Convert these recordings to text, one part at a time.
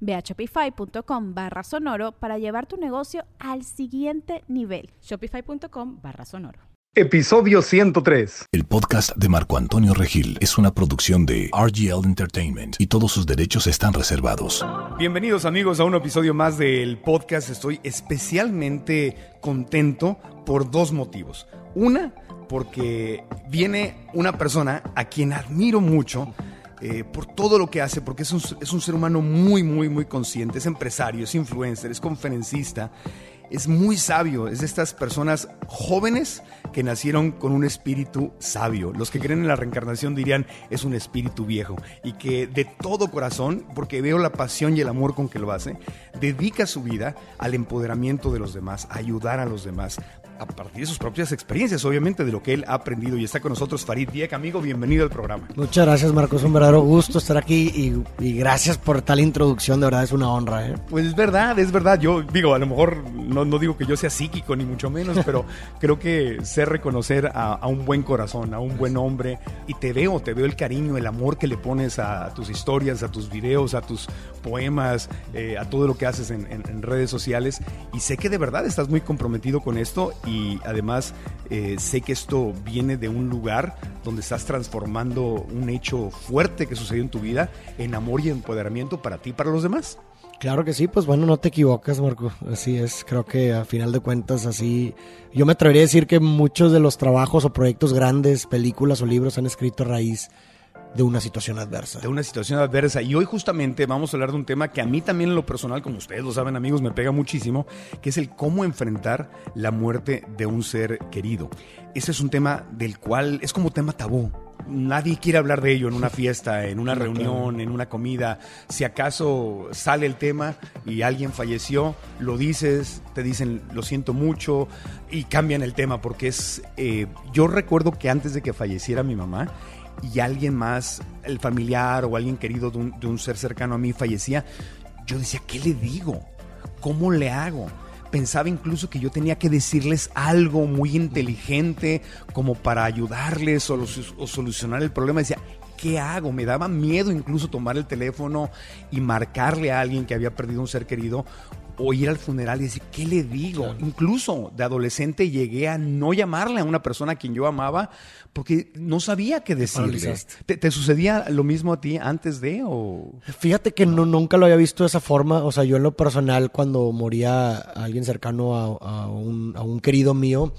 Ve a shopify.com barra sonoro para llevar tu negocio al siguiente nivel. Shopify.com barra sonoro. Episodio 103. El podcast de Marco Antonio Regil es una producción de RGL Entertainment y todos sus derechos están reservados. Bienvenidos amigos a un episodio más del podcast. Estoy especialmente contento por dos motivos. Una, porque viene una persona a quien admiro mucho eh, por todo lo que hace, porque es un, es un ser humano muy, muy, muy consciente, es empresario, es influencer, es conferencista, es muy sabio, es de estas personas jóvenes que nacieron con un espíritu sabio. Los que creen en la reencarnación dirían es un espíritu viejo y que de todo corazón, porque veo la pasión y el amor con que lo hace, dedica su vida al empoderamiento de los demás, a ayudar a los demás, a partir de sus propias experiencias, obviamente, de lo que él ha aprendido. Y está con nosotros Farid Diek, amigo, bienvenido al programa. Muchas gracias, Marcos. Un verdadero gusto estar aquí y, gracias por tal introducción. De verdad, es una honra. ¿eh? Pues es verdad, es verdad. Yo digo, a lo mejor no, no digo que yo sea psíquico, ni mucho menos, pero creo que sé reconocer a, un buen corazón, a un buen hombre. Y te veo, te veo el cariño, el amor que le pones a tus historias, a tus videos, a tus poemas, eh, a todo lo que haces en, en redes sociales. Y sé que de verdad estás muy comprometido con esto y además eh, sé que esto viene de un lugar donde estás transformando un hecho fuerte que sucedió en tu vida en amor y empoderamiento para ti y para los demás. Claro que sí, pues bueno, no te equivocas, Marco. Así es, creo que a final de cuentas así... Yo me atrevería a decir que muchos de los trabajos o proyectos grandes, películas o libros han escrito a raíz de una situación adversa. De una situación adversa. Y hoy justamente vamos a hablar de un tema que a mí también en lo personal, como ustedes lo saben amigos, me pega muchísimo, que es el cómo enfrentar la muerte de un ser querido. Ese es un tema del cual es como tema tabú. Nadie quiere hablar de ello en una fiesta, en una reunión, en una comida. Si acaso sale el tema y alguien falleció, lo dices, te dicen lo siento mucho y cambian el tema porque es... Eh, yo recuerdo que antes de que falleciera mi mamá, y alguien más, el familiar o alguien querido de un, ser cercano a mí fallecía, yo decía, ¿qué le digo? ¿Cómo le hago? Pensaba incluso que yo tenía que decirles algo muy inteligente como para ayudarles o, o solucionar el problema. Decía, ¿qué hago? Me daba miedo incluso tomar el teléfono y marcarle a alguien que había perdido un ser querido o ir al funeral y decir, ¿qué le digo? Incluso de adolescente llegué a no llamarle a una persona a quien yo amaba porque no sabía qué decirle. ¿Te, sucedía lo mismo a ti antes de o...? Fíjate que no, nunca lo había visto de esa forma. O sea, yo en lo personal, cuando moría alguien cercano a, un, querido mío,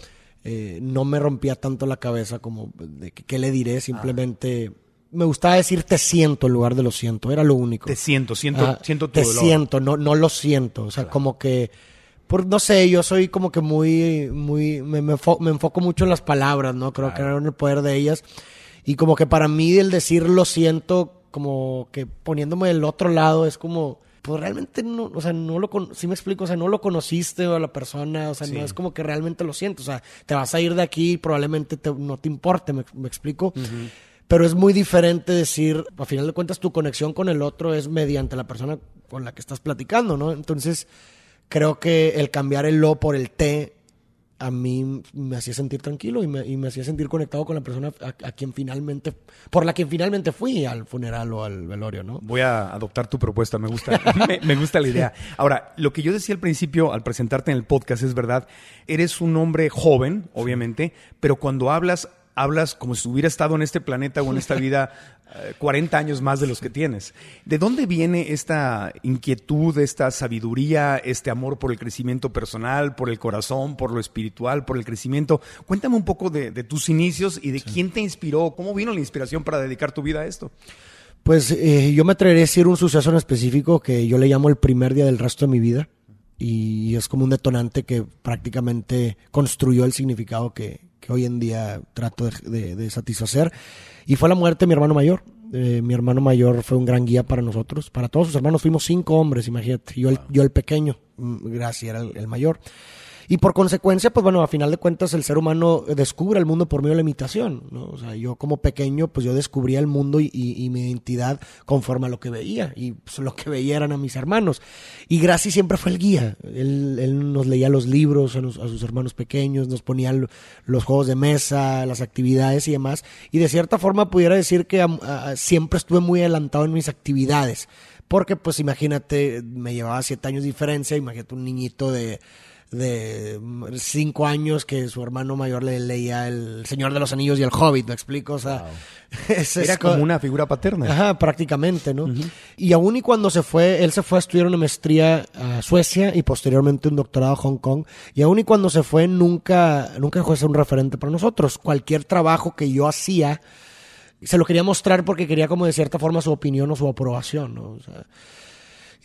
eh, no me rompía tanto la cabeza como de qué le diré, simplemente me gustaba decir te siento en lugar de lo siento, era lo único. Te siento, siento, siento tu Te siento, no, no lo siento. O sea, como que, por, no sé, yo soy como que muy, muy, me, me, enfoco mucho en las palabras, ¿no? Creo que era el poder de ellas. Y como que para mí el decir lo siento, como que poniéndome del otro lado, es como, pues realmente no, o sea, no lo, si me explico, o sea, no lo conociste a la persona, o sea, no es como que realmente lo siento, o sea, te vas a ir de aquí y probablemente no te importe, me, explico. Pero es muy diferente decir, a final de cuentas, tu conexión con el otro es mediante la persona con la que estás platicando, ¿no? Entonces, creo que el cambiar el lo por el te a mí me hacía sentir tranquilo y me, hacía sentir conectado con la persona a, quien finalmente, por la que finalmente fui al funeral o al velorio, ¿no? Voy a adoptar tu propuesta, me gusta, me, me, gusta la idea. Ahora, lo que yo decía al principio, al presentarte en el podcast, es verdad, eres un hombre joven, obviamente, pero cuando hablas hablas como si hubiera estado en este planeta o en esta vida eh, 40 años más de los que tienes. ¿De dónde viene esta inquietud, esta sabiduría, este amor por el crecimiento personal, por el corazón, por lo espiritual, por el crecimiento? Cuéntame un poco de, de tus inicios y de quién te inspiró, cómo vino la inspiración para dedicar tu vida a esto. Pues eh, yo me atrevería a decir un suceso en específico que yo le llamo el primer día del resto de mi vida y es como un detonante que prácticamente construyó el significado que, que hoy en día trato de, de- de satisfacer y fue la muerte de mi hermano mayor. Eh, mi hermano mayor fue un gran guía para nosotros, para todos sus hermanos fuimos cinco hombres, imagínate, yo el, yo el pequeño, mm, gracias, era el, el mayor. Y por consecuencia, pues bueno, a final de cuentas el ser humano descubre el mundo por medio de la imitación, ¿no? O sea, yo como pequeño, pues yo descubría el mundo y, y- mi identidad conforme a lo que veía. Y pues, lo que veía eran a mis hermanos. Y Gracie siempre fue el guía. Él, él nos leía los libros a, sus hermanos pequeños, nos ponía lo- los juegos de mesa, las actividades y demás. Y de cierta forma pudiera decir que siempre estuve muy adelantado en mis actividades. Porque, pues imagínate, me llevaba siete años de diferencia, imagínate un niñito de, de cinco años que su hermano mayor le leía El Señor de los Anillos y El Hobbit, ¿me explico? O sea, Era como co- una figura paterna. Ajá, prácticamente, ¿no? Y aún y cuando se fue, él se fue a estudiar una maestría a Suecia y posteriormente un doctorado a Hong Kong. Y aún y cuando se fue, nunca, nunca dejó de ser un referente para nosotros. Cualquier trabajo que yo hacía, se lo quería mostrar porque quería como de cierta forma su opinión o su aprobación, ¿no? O sea,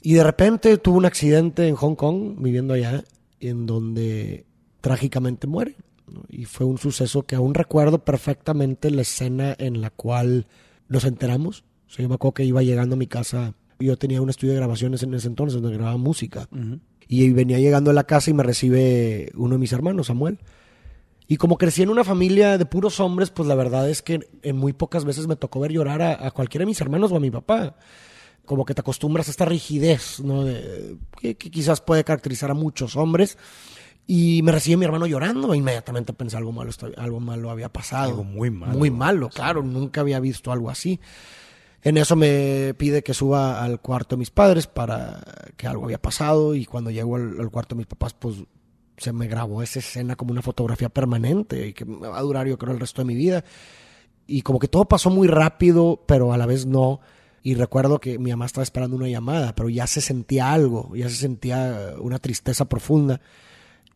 y de repente tuvo un accidente en Hong Kong, viviendo allá, en donde trágicamente muere. ¿no? Y fue un suceso que aún recuerdo perfectamente la escena en la cual nos enteramos. O sea, yo me acuerdo que iba llegando a mi casa. Yo tenía un estudio de grabaciones en ese entonces donde grababa música. Y venía llegando a la casa y me recibe uno de mis hermanos, Samuel. Y como crecí en una familia de puros hombres, pues la verdad es que en muy pocas veces me tocó ver llorar a, a cualquiera de mis hermanos o a mi papá. Como que te acostumbras a esta rigidez, ¿no? De- que, que quizás puede caracterizar a muchos hombres. Y me recibe mi hermano llorando. Inmediatamente pensé algo malo, algo malo había pasado. Algo muy malo. Muy malo, claro. Nunca había visto algo así. En eso me pide que suba al cuarto de mis padres para que algo había pasado. Y cuando llego al, al cuarto de mis papás, pues se me grabó esa escena como una fotografía permanente y que me va a durar yo creo el resto de mi vida. Y como que todo pasó muy rápido, pero a la vez no. Y recuerdo que mi mamá estaba esperando una llamada, pero ya se sentía algo, ya se sentía una tristeza profunda.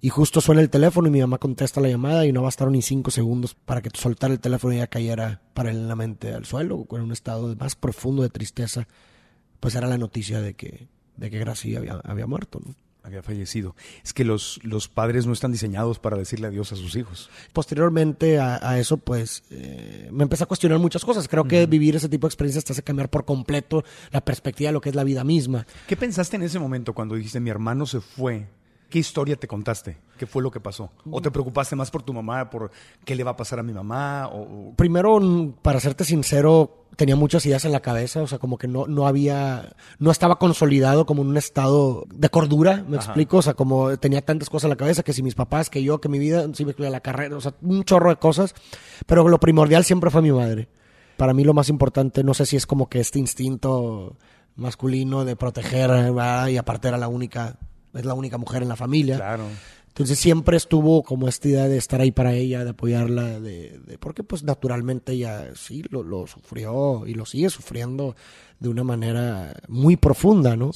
Y justo suena el teléfono y mi mamá contesta la llamada y no bastaron ni cinco segundos para que soltara el teléfono y ella cayera paralelamente al suelo, con un estado más profundo de tristeza. Pues era la noticia de que, de que Gracia había, había muerto. ¿no? Había fallecido. Es que los, los padres no están diseñados para decirle adiós a sus hijos. Posteriormente a, a eso, pues eh, me empecé a cuestionar muchas cosas. Creo que vivir ese tipo de experiencias te hace cambiar por completo la perspectiva de lo que es la vida misma. ¿Qué pensaste en ese momento cuando dijiste mi hermano se fue? ¿Qué historia te contaste? ¿Qué fue lo que pasó? ¿O te preocupaste más por tu mamá, por qué le va a pasar a mi mamá? O, Primero, para serte sincero, tenía muchas ideas en la cabeza, o sea, como que no, no había, no estaba consolidado como en un estado de cordura, me explico, o sea, como tenía tantas cosas en la cabeza, que si mis papás, que yo, que mi vida, si me la carrera, o sea, un chorro de cosas, pero lo primordial siempre fue mi madre. Para mí lo más importante, no sé si es como que este instinto masculino de proteger, ¿verdad? y aparte era la única, es la única mujer en la familia. claro. Entonces siempre estuvo como esta idea de estar ahí para ella, de apoyarla, de, de- porque pues naturalmente ella sí lo, lo sufrió y lo sigue sufriendo de una manera muy profunda, ¿no?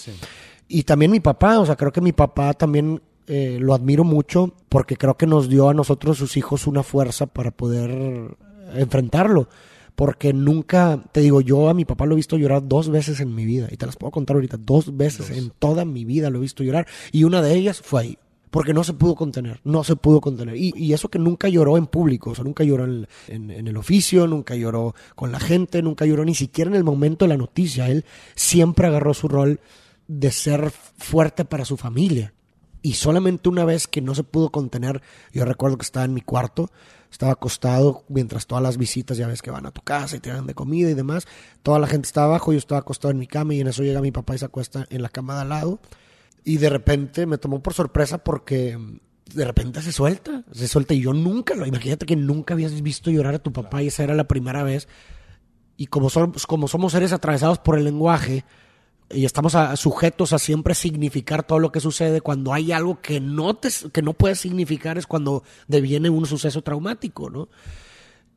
Y también mi papá, o sea, creo que mi papá también eh, lo admiro mucho porque creo que nos dio a nosotros, sus hijos, una fuerza para poder enfrentarlo. Porque nunca, te digo, yo a mi papá lo he visto llorar dos veces en mi vida. Y te las puedo contar ahorita. Dos veces en toda mi vida lo he visto llorar. Y una de ellas fue ahí. Porque no se pudo contener, no se pudo contener. Y, y eso que nunca lloró en público, o sea, nunca lloró en, en- en el oficio, nunca lloró con la gente, nunca lloró ni siquiera en el momento de la noticia. Él siempre agarró su rol de ser fuerte para su familia. Y solamente una vez que no se pudo contener, yo recuerdo que estaba en mi cuarto, estaba acostado mientras todas las visitas, ya ves que van a tu casa y te dan de comida y demás, toda la gente estaba abajo, yo estaba acostado en mi cama y en eso llega mi papá y se acuesta en la cama de al lado. Y de repente me tomó por sorpresa porque de repente se suelta, se suelta y yo nunca lo, imagínate que nunca habías visto llorar a tu papá y esa era la primera vez. Y como somos, como somos seres atravesados por el lenguaje y estamos sujetos a siempre significar todo lo que sucede, cuando hay algo que no, te, que no puedes significar es cuando deviene un suceso traumático, ¿no?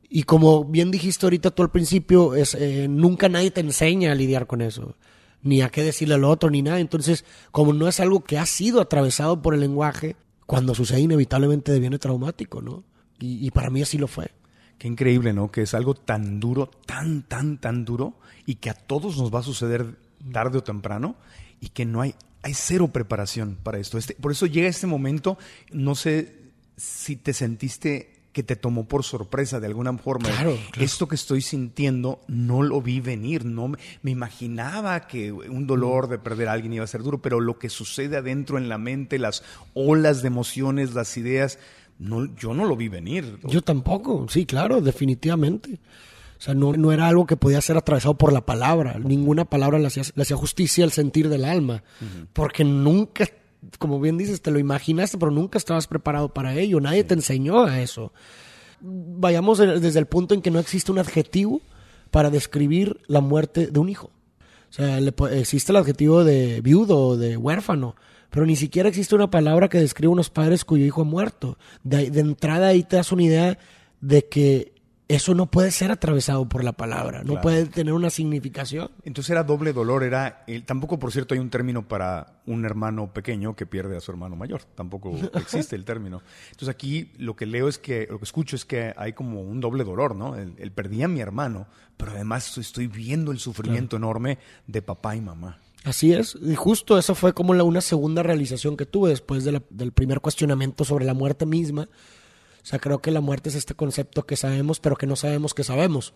Y como bien dijiste ahorita tú al principio, es, eh, nunca nadie te enseña a lidiar con eso, ni a qué decirle al otro, ni nada. Entonces, como no es algo que ha sido atravesado por el lenguaje, cuando sucede inevitablemente deviene traumático, ¿no? Y, y para mí así lo fue. Qué increíble, ¿no? Que es algo tan duro, tan, tan, tan duro, y que a todos nos va a suceder tarde o temprano, y que no hay, hay cero preparación para esto. Este, por eso llega este momento, no sé si te sentiste que te tomó por sorpresa de alguna forma. Claro, claro. Esto que estoy sintiendo no lo vi venir, no me, me imaginaba que un dolor de perder a alguien iba a ser duro, pero lo que sucede adentro en la mente, las olas de emociones, las ideas, no, yo no lo vi venir. Yo tampoco, sí, claro, definitivamente. O sea, no, no era algo que podía ser atravesado por la palabra. Ninguna palabra le hacía, le hacía justicia al sentir del alma. Porque nunca, como bien dices, te lo imaginaste, pero nunca estabas preparado para ello. Nadie te enseñó a eso. Vayamos de- desde el punto en que no existe un adjetivo para describir la muerte de un hijo. O sea, existe el adjetivo de viudo o de huérfano, pero ni siquiera existe una palabra que describa unos padres cuyo hijo ha muerto. De, de entrada ahí te das una idea de que eso no puede ser atravesado por la palabra, no Claro. puede tener una significación. Entonces era doble dolor, era el- tampoco por cierto hay un término para un hermano pequeño que pierde a su hermano mayor, tampoco existe el término. Entonces aquí lo que leo es que, lo que escucho es que hay como un doble dolor, ¿no? El, el perdí a mi hermano, pero además estoy viendo el sufrimiento enorme de papá y mamá. Así es, y justo eso fue como la, una segunda realización que tuve después de la- del primer cuestionamiento sobre la muerte misma. O sea, creo que la muerte es este concepto que sabemos, pero que no sabemos que sabemos.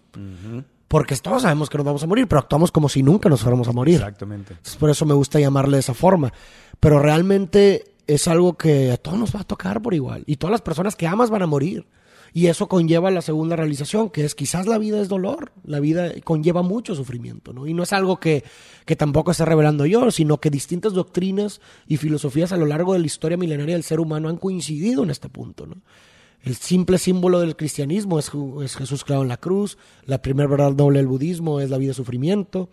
Porque todos sabemos que nos vamos a morir, pero actuamos como si nunca nos fuéramos a morir. Exactamente. Entonces, por eso me gusta llamarle de esa forma. Pero realmente es algo que a todos nos va a tocar por igual. Y todas las personas que amas van a morir. Y eso conlleva la segunda realización, que es quizás la vida es dolor. La vida conlleva mucho sufrimiento, ¿no? Y no es algo que, que tampoco esté revelando yo, sino que distintas doctrinas y filosofías a lo largo de la historia milenaria del ser humano han coincidido en este punto, ¿no? El simple símbolo del cristianismo es, es Jesús clavado en la cruz, la primera verdad noble del budismo es la vida sufrimiento.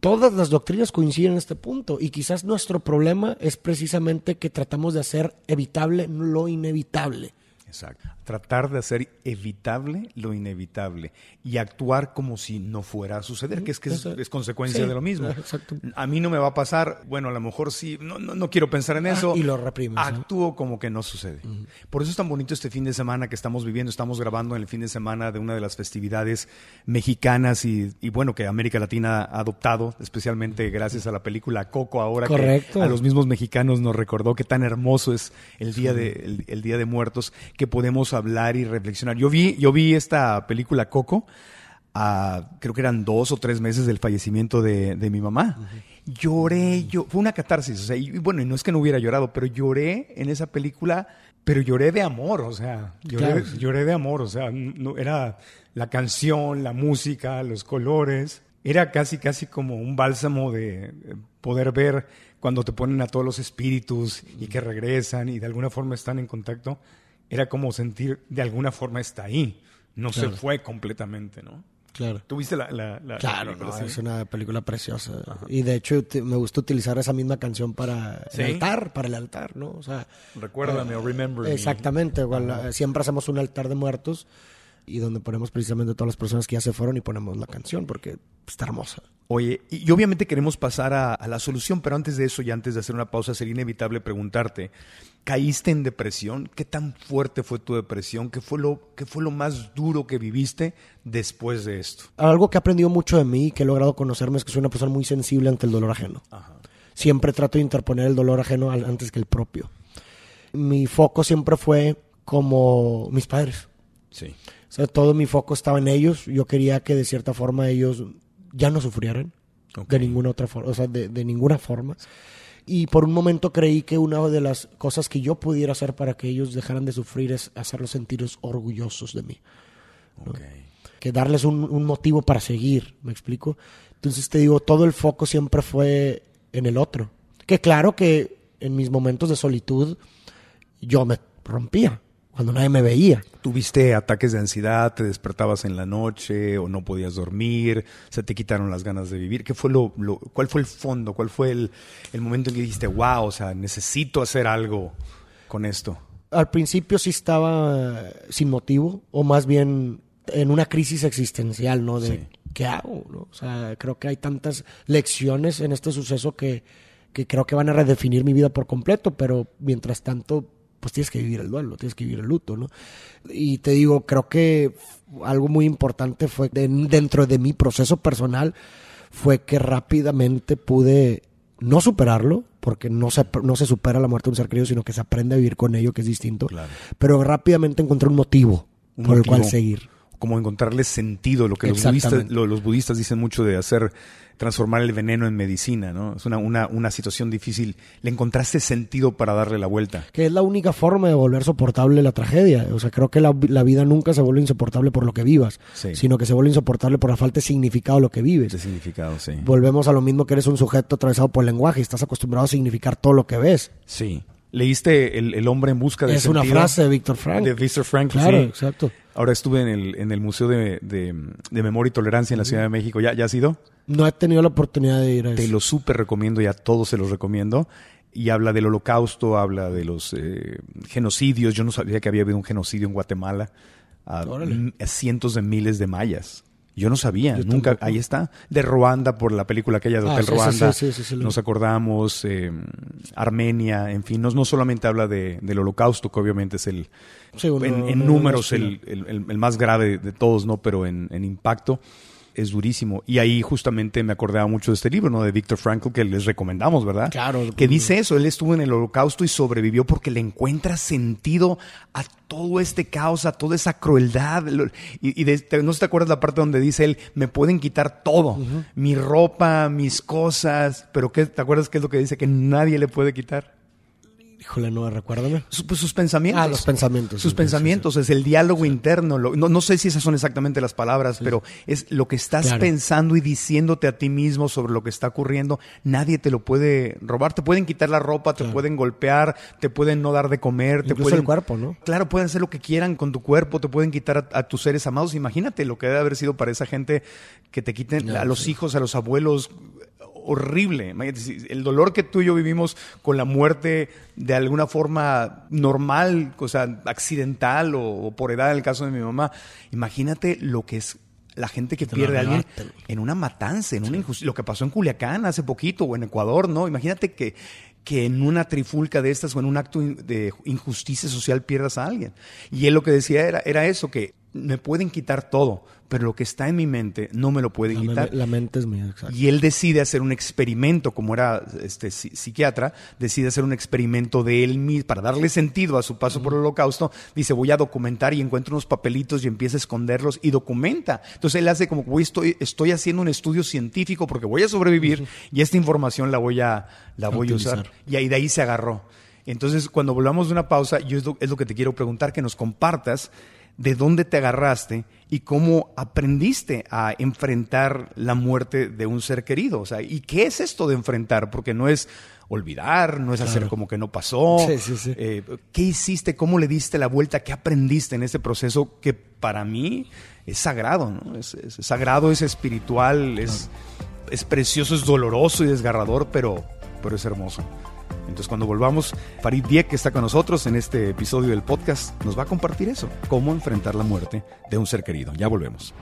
Todas las doctrinas coinciden en este punto y quizás nuestro problema es precisamente que tratamos de hacer evitable lo inevitable. Exacto. Tratar de hacer evitable lo inevitable y actuar como si no fuera a suceder, que es que es, consecuencia Sí, de lo mismo. exacto. A mí no me va a pasar, bueno, a lo mejor sí, no, no, no quiero pensar en eso. Ah, y lo reprimes, ¿no? Actúo como que no sucede. Por eso es tan bonito este fin de semana que estamos viviendo. Estamos grabando en el fin de semana de una de las festividades mexicanas y, y bueno, que América Latina ha adoptado, especialmente gracias a la película Coco ahora Correcto. que a los mismos mexicanos nos recordó que tan hermoso es el día de el, el día de muertos que podemos hablar y reflexionar. Yo vi yo vi esta película Coco a, creo que eran dos o tres meses del fallecimiento de, de mi mamá. Lloré, yo, fue una catarsis, o sea, y bueno, y no es que no hubiera llorado, pero lloré en esa película, pero lloré de amor, o sea, lloré, Claro. lloré de amor, o sea, no, era la canción, la música, los colores, era casi, casi como un bálsamo de eh, poder ver cuando te ponen a todos los espíritus y que regresan y de alguna forma están en contacto, era como sentir de alguna forma está ahí, no Claro. se fue completamente, ¿no? Claro. ¿Tuviste la, la, la- la Claro, película, no, sí? es una película preciosa. Y de hecho me gusta utilizar esa misma canción para ¿Sí? el altar, para el altar, ¿no? O sea, Recuérdame o remember me. Exactamente, igual, eh, siempre hacemos un altar de muertos y donde ponemos precisamente todas las personas que ya se fueron y ponemos la canción porque está hermosa. Oye, y y obviamente queremos pasar a, a la solución, pero antes de eso y antes de hacer una pausa, sería inevitable preguntarte, ¿caíste en depresión? ¿Qué tan fuerte fue tu depresión? ¿Qué fue lo, qué fue lo más duro que viviste después de esto? Algo que he aprendido mucho de mí y que he logrado conocerme es que soy una persona muy sensible ante el dolor ajeno. Siempre trato de interponer el dolor ajeno antes que el propio. Mi foco siempre fue como mis padres. Sí. O sea, todo mi foco estaba en ellos. Yo quería que de cierta forma ellos ya no sufrieran de ninguna otra forma, o sea, de, de ninguna forma. Y por un momento creí que una de las cosas que yo pudiera hacer para que ellos dejaran de sufrir es hacerlos sentir orgullosos de mí. Que darles un, un motivo para seguir, ¿me explico? Entonces te digo, todo el foco siempre fue en el otro. Que claro que en mis momentos de solitud yo me rompía cuando nadie me veía. ¿Tuviste ataques de ansiedad? ¿Te despertabas en la noche o no podías dormir? ¿Se te quitaron las ganas de vivir? ¿Qué fue lo, lo- ¿Cuál fue el fondo? ¿Cuál fue el, el momento en que dijiste, wow, o sea, necesito hacer algo con esto? al principio sí estaba sin motivo, o más bien en una crisis existencial, ¿no? De qué hago, ¿no? O sea, creo que hay tantas lecciones en este suceso que, que creo que van a redefinir mi vida por completo, pero mientras tanto, pues tienes que vivir el duelo, tienes que vivir el luto, ¿no? Y te digo, creo que algo muy importante fue de- dentro de mi proceso personal fue que rápidamente pude no superarlo, porque no se, no se supera la muerte de un ser querido, sino que se aprende a vivir con ello, que es distinto. Claro. Pero rápidamente encontré un motivo Un por el cual seguir. Como encontrarle sentido, lo que los budistas, Exactamente. lo- los budistas dicen mucho de hacer, transformar el veneno en medicina, ¿no? Es una, una, una situación difícil. Le encontraste sentido para darle la vuelta. Que es la única forma de volver soportable la tragedia. O sea, creo que la, la vida nunca se vuelve insoportable por lo que vivas, Sí. sino que se vuelve insoportable por la falta de significado de lo que vives. Ese significado, sí. Volvemos a lo mismo que eres un sujeto atravesado por el lenguaje y estás acostumbrado a significar todo lo que ves. Sí. ¿Leíste el, el hombre en busca de Es una frase de Víctor Frank. De Víctor Frank, Claro, sí. exacto. Ahora estuve en el, en el Museo de, de- de Memoria y Tolerancia en la Ciudad de México. ¿Ya, ¿Ya has ido? No he tenido la oportunidad de ir a Te eso. lo súper recomiendo y a todos se los recomiendo. Y habla del holocausto, habla de los eh, genocidios. Yo no sabía que había habido un genocidio en Guatemala a cientos de miles de mayas. Yo no sabía, Yo nunca. tampoco. Ahí está. De Ruanda, por la película aquella de Ah, Hotel sí, Ruanda. sí, sí, Nos acordamos, eh, Armenia, en fin. No, no solamente habla de, del holocausto, que obviamente es el, en, números el, el- el- el más grave de todos, ¿no? Pero en, en impacto es durísimo. Y ahí justamente me acordaba mucho de este libro, ¿no? De Viktor Frankl, que les recomendamos, ¿verdad? Claro. Que dice eso, él estuvo en el holocausto y sobrevivió porque le encuentra sentido a todo este caos, a toda esa crueldad. Y, y de- no te acuerdas la parte donde dice él, me pueden quitar todo, mi ropa, mis cosas, pero ¿qué, ¿te acuerdas qué es lo que dice? Que nadie le puede quitar. Híjole, no, recuérdame. Su- pues, sus pensamientos. Ah, los pensamientos, Sus sí, pensamientos, es el diálogo interno. lo- no, no sé si esas son exactamente las palabras, pero es lo que estás Claro. pensando y diciéndote a ti mismo sobre lo que está ocurriendo. Nadie te lo puede robar. Te pueden quitar la ropa, te pueden golpear, te pueden no dar de comer, te Incluso pueden. el cuerpo, ¿no? Claro, pueden hacer lo que quieran con tu cuerpo, te pueden quitar a, a tus seres amados. Imagínate lo que debe haber sido para esa gente que te quiten a los hijos, a los abuelos. Horrible. El dolor que tú y yo vivimos con la muerte de alguna forma normal, o sea, accidental o, o por edad, en el caso de mi mamá. Imagínate lo que es la gente que pierde a alguien en una matanza, en una injusticia. Lo que pasó en Culiacán hace poquito o en Ecuador, ¿no? Imagínate que, que en una trifulca de estas o en un acto de injusticia social pierdas a alguien. Y él lo que decía era, era eso, que me pueden quitar todo, pero lo que está en mi mente no me lo pueden La, quitar. me- la mente es mía, exacto. Y él decide hacer un experimento, como era este psi- psiquiatra, decide hacer un experimento de él mismo para darle sentido a su paso por el holocausto. Dice, voy a documentar y encuentra unos papelitos y empieza a esconderlos y documenta. Entonces él hace como, voy, estoy, estoy haciendo un estudio científico porque voy a sobrevivir y esta información la voy a, la voy a usar. Y ahí de ahí se agarró. Entonces, cuando volvamos de una pausa, yo es lo, es lo que te quiero preguntar, que nos compartas de dónde te agarraste y cómo aprendiste a enfrentar la muerte de un ser querido. O sea, ¿y qué es esto de enfrentar? Porque no es olvidar, no es hacer como que no pasó. Sí, sí, sí. Eh, ¿Qué hiciste? ¿Cómo le diste la vuelta? ¿Qué aprendiste en ese proceso que para mí es sagrado? ¿no? Es, es sagrado, es espiritual, es, es precioso, es doloroso y desgarrador, pero, pero es hermoso. Entonces cuando volvamos, Farid Diek, que está con nosotros en este episodio del podcast, nos va a compartir eso, cómo enfrentar la muerte de un ser querido. Ya volvemos.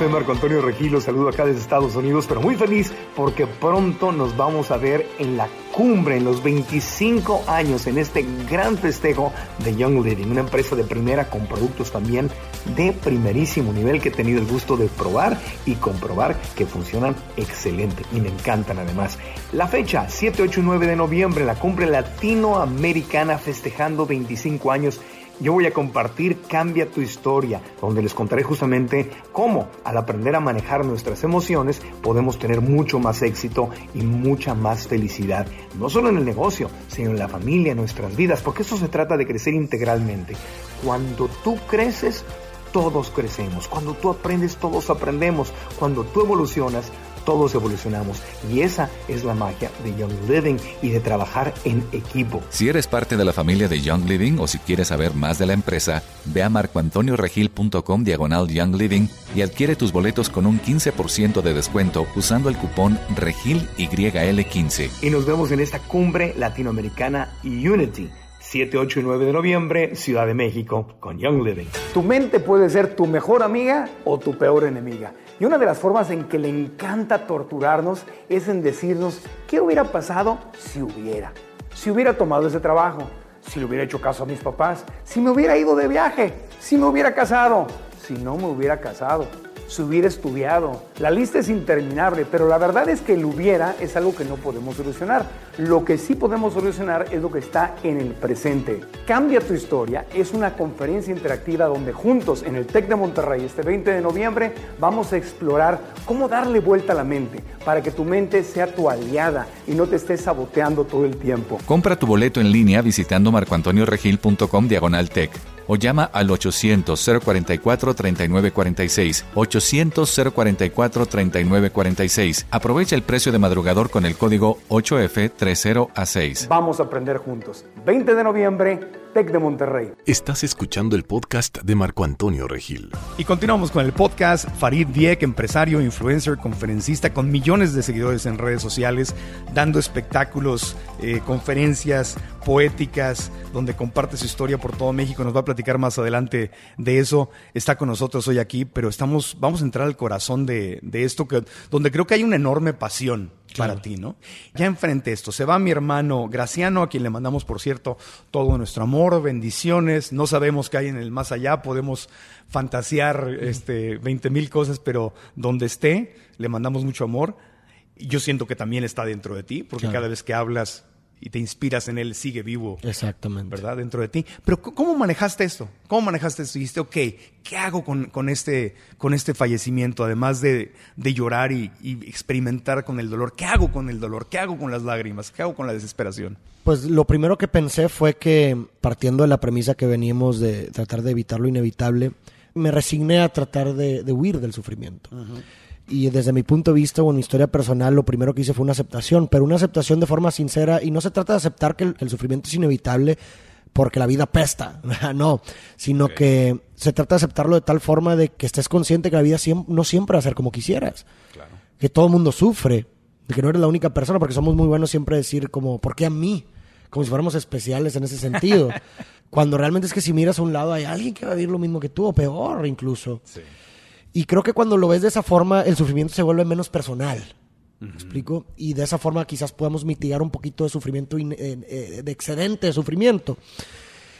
Soy Marco Antonio Regilo, saludo acá desde Estados Unidos, pero muy feliz porque pronto nos vamos a ver en la cumbre, en los 25 años, en este gran festejo de Young Living, una empresa de primera con productos también de primerísimo nivel que he tenido el gusto de probar y comprobar que funcionan excelente y me encantan además. La fecha, 7, 8 y 9 de noviembre, la cumbre latinoamericana festejando 25 años yo voy a compartir Cambia tu historia, donde les contaré justamente cómo al aprender a manejar nuestras emociones podemos tener mucho más éxito y mucha más felicidad, no solo en el negocio, sino en la familia, en nuestras vidas, porque eso se trata de crecer integralmente. Cuando tú creces, todos crecemos. Cuando tú aprendes, todos aprendemos. Cuando tú evolucionas, todos evolucionamos. Y esa es la magia de Young Living y de trabajar en equipo. Si eres parte de la familia de Young Living o si quieres saber más de la empresa, ve a marcoantonioregil.com diagonal Young Living y adquiere tus boletos con un 15% de descuento usando el cupón REGILYL15. Y nos vemos en esta cumbre latinoamericana Unity. 7, 8 y 9 de noviembre, Ciudad de México, con Young Living. Tu mente puede ser tu mejor amiga o tu peor enemiga. Y una de las formas en que le encanta torturarnos es en decirnos qué hubiera pasado si hubiera. Si hubiera tomado ese trabajo, si le hubiera hecho caso a mis papás, si me hubiera ido de viaje, si me hubiera casado, si no me hubiera casado si hubiera estudiado. La lista es interminable, pero la verdad es que el hubiera es algo que no podemos solucionar. Lo que sí podemos solucionar es lo que está en el presente. Cambia tu historia es una conferencia interactiva donde juntos en el TEC de Monterrey este 20 de noviembre vamos a explorar cómo darle vuelta a la mente para que tu mente sea tu aliada y no te estés saboteando todo el tiempo. Compra tu boleto en línea visitando marcoantonioregil.com diagonal tech o llama al 800-044-3946. 800-044-3946. Aprovecha el precio de madrugador con el código 8F30A6. Vamos a aprender juntos. 20 de noviembre, TEC de Monterrey. Estás escuchando el podcast de Marco Antonio Regil. Y continuamos con el podcast. Farid Diek, empresario, influencer, conferencista con millones de seguidores en redes sociales, dando espectáculos, eh, conferencias poéticas, donde comparte su historia por todo México. Nos va a platicar más adelante de eso. Está con nosotros hoy aquí, pero estamos, vamos a entrar al corazón de, de esto, que, donde creo que hay una enorme pasión para ti, ¿no? Ya enfrente esto, se va mi hermano Graciano, a quien le mandamos, por cierto, todo nuestro amor, bendiciones. No sabemos qué hay en el más allá, podemos fantasear este, 20 mil cosas, pero donde esté, le mandamos mucho amor. Yo siento que también está dentro de ti, porque cada vez que hablas y te inspiras en él, sigue vivo. Exactamente. ¿Verdad? Dentro de ti. Pero ¿cómo manejaste esto? ¿Cómo manejaste esto? Y dijiste, ok, ¿qué hago con, con, este, con este fallecimiento? Además de, de llorar y, y, experimentar con el dolor, ¿qué hago con el dolor? ¿Qué hago con las lágrimas? ¿Qué hago con la desesperación? Pues lo primero que pensé fue que, partiendo de la premisa que veníamos de tratar de evitar lo inevitable, me resigné a tratar de, de huir del sufrimiento. Uh -huh y desde mi punto de vista o en mi historia personal, lo primero que hice fue una aceptación, pero una aceptación de forma sincera y no se trata de aceptar que el, el sufrimiento es inevitable porque la vida pesta, no, sino okay. que se trata de aceptarlo de tal forma de que estés consciente que la vida siempre, no siempre va a ser como quisieras, claro. que todo el mundo sufre, de que no eres la única persona, porque somos muy buenos siempre decir como, ¿por qué a mí? Como si fuéramos especiales en ese sentido, cuando realmente es que si miras a un lado hay alguien que va a vivir lo mismo que tú o peor incluso. Sí. Y creo que cuando lo ves de esa forma, el sufrimiento se vuelve menos personal. ¿Me uh -huh. explico? Y de esa forma quizás podamos mitigar un poquito de sufrimiento, eh, de excedente de sufrimiento.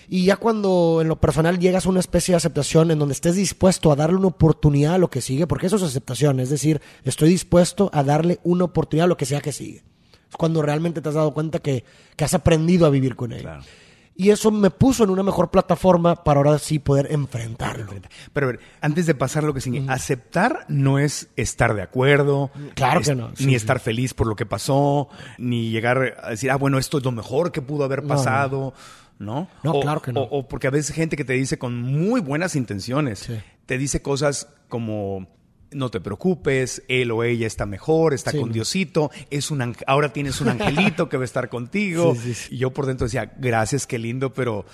Y ya cuando en lo personal llegas a una especie de aceptación en donde estés dispuesto a darle una oportunidad a lo que sigue, porque eso es aceptación, es decir, estoy dispuesto a darle una oportunidad a lo que sea que sigue. Es cuando realmente te has dado cuenta que, que has aprendido a vivir con él. Claro. Y eso me puso en una mejor plataforma para ahora sí poder enfrentarlo. Pero a ver, antes de pasar lo que sigue, mm. aceptar no es estar de acuerdo. Claro es, que no. Sí, ni sí. estar feliz por lo que pasó, ni llegar a decir, ah, bueno, esto es lo mejor que pudo haber pasado. No, no. no o, claro que no. O, o, porque a veces gente que te dice con muy buenas intenciones, sí. te dice cosas como no te preocupes, él o ella está mejor, está sí, con Diosito, es un ahora tienes un angelito que va a estar contigo. Sí, sí, y yo por dentro decía, gracias, qué lindo, pero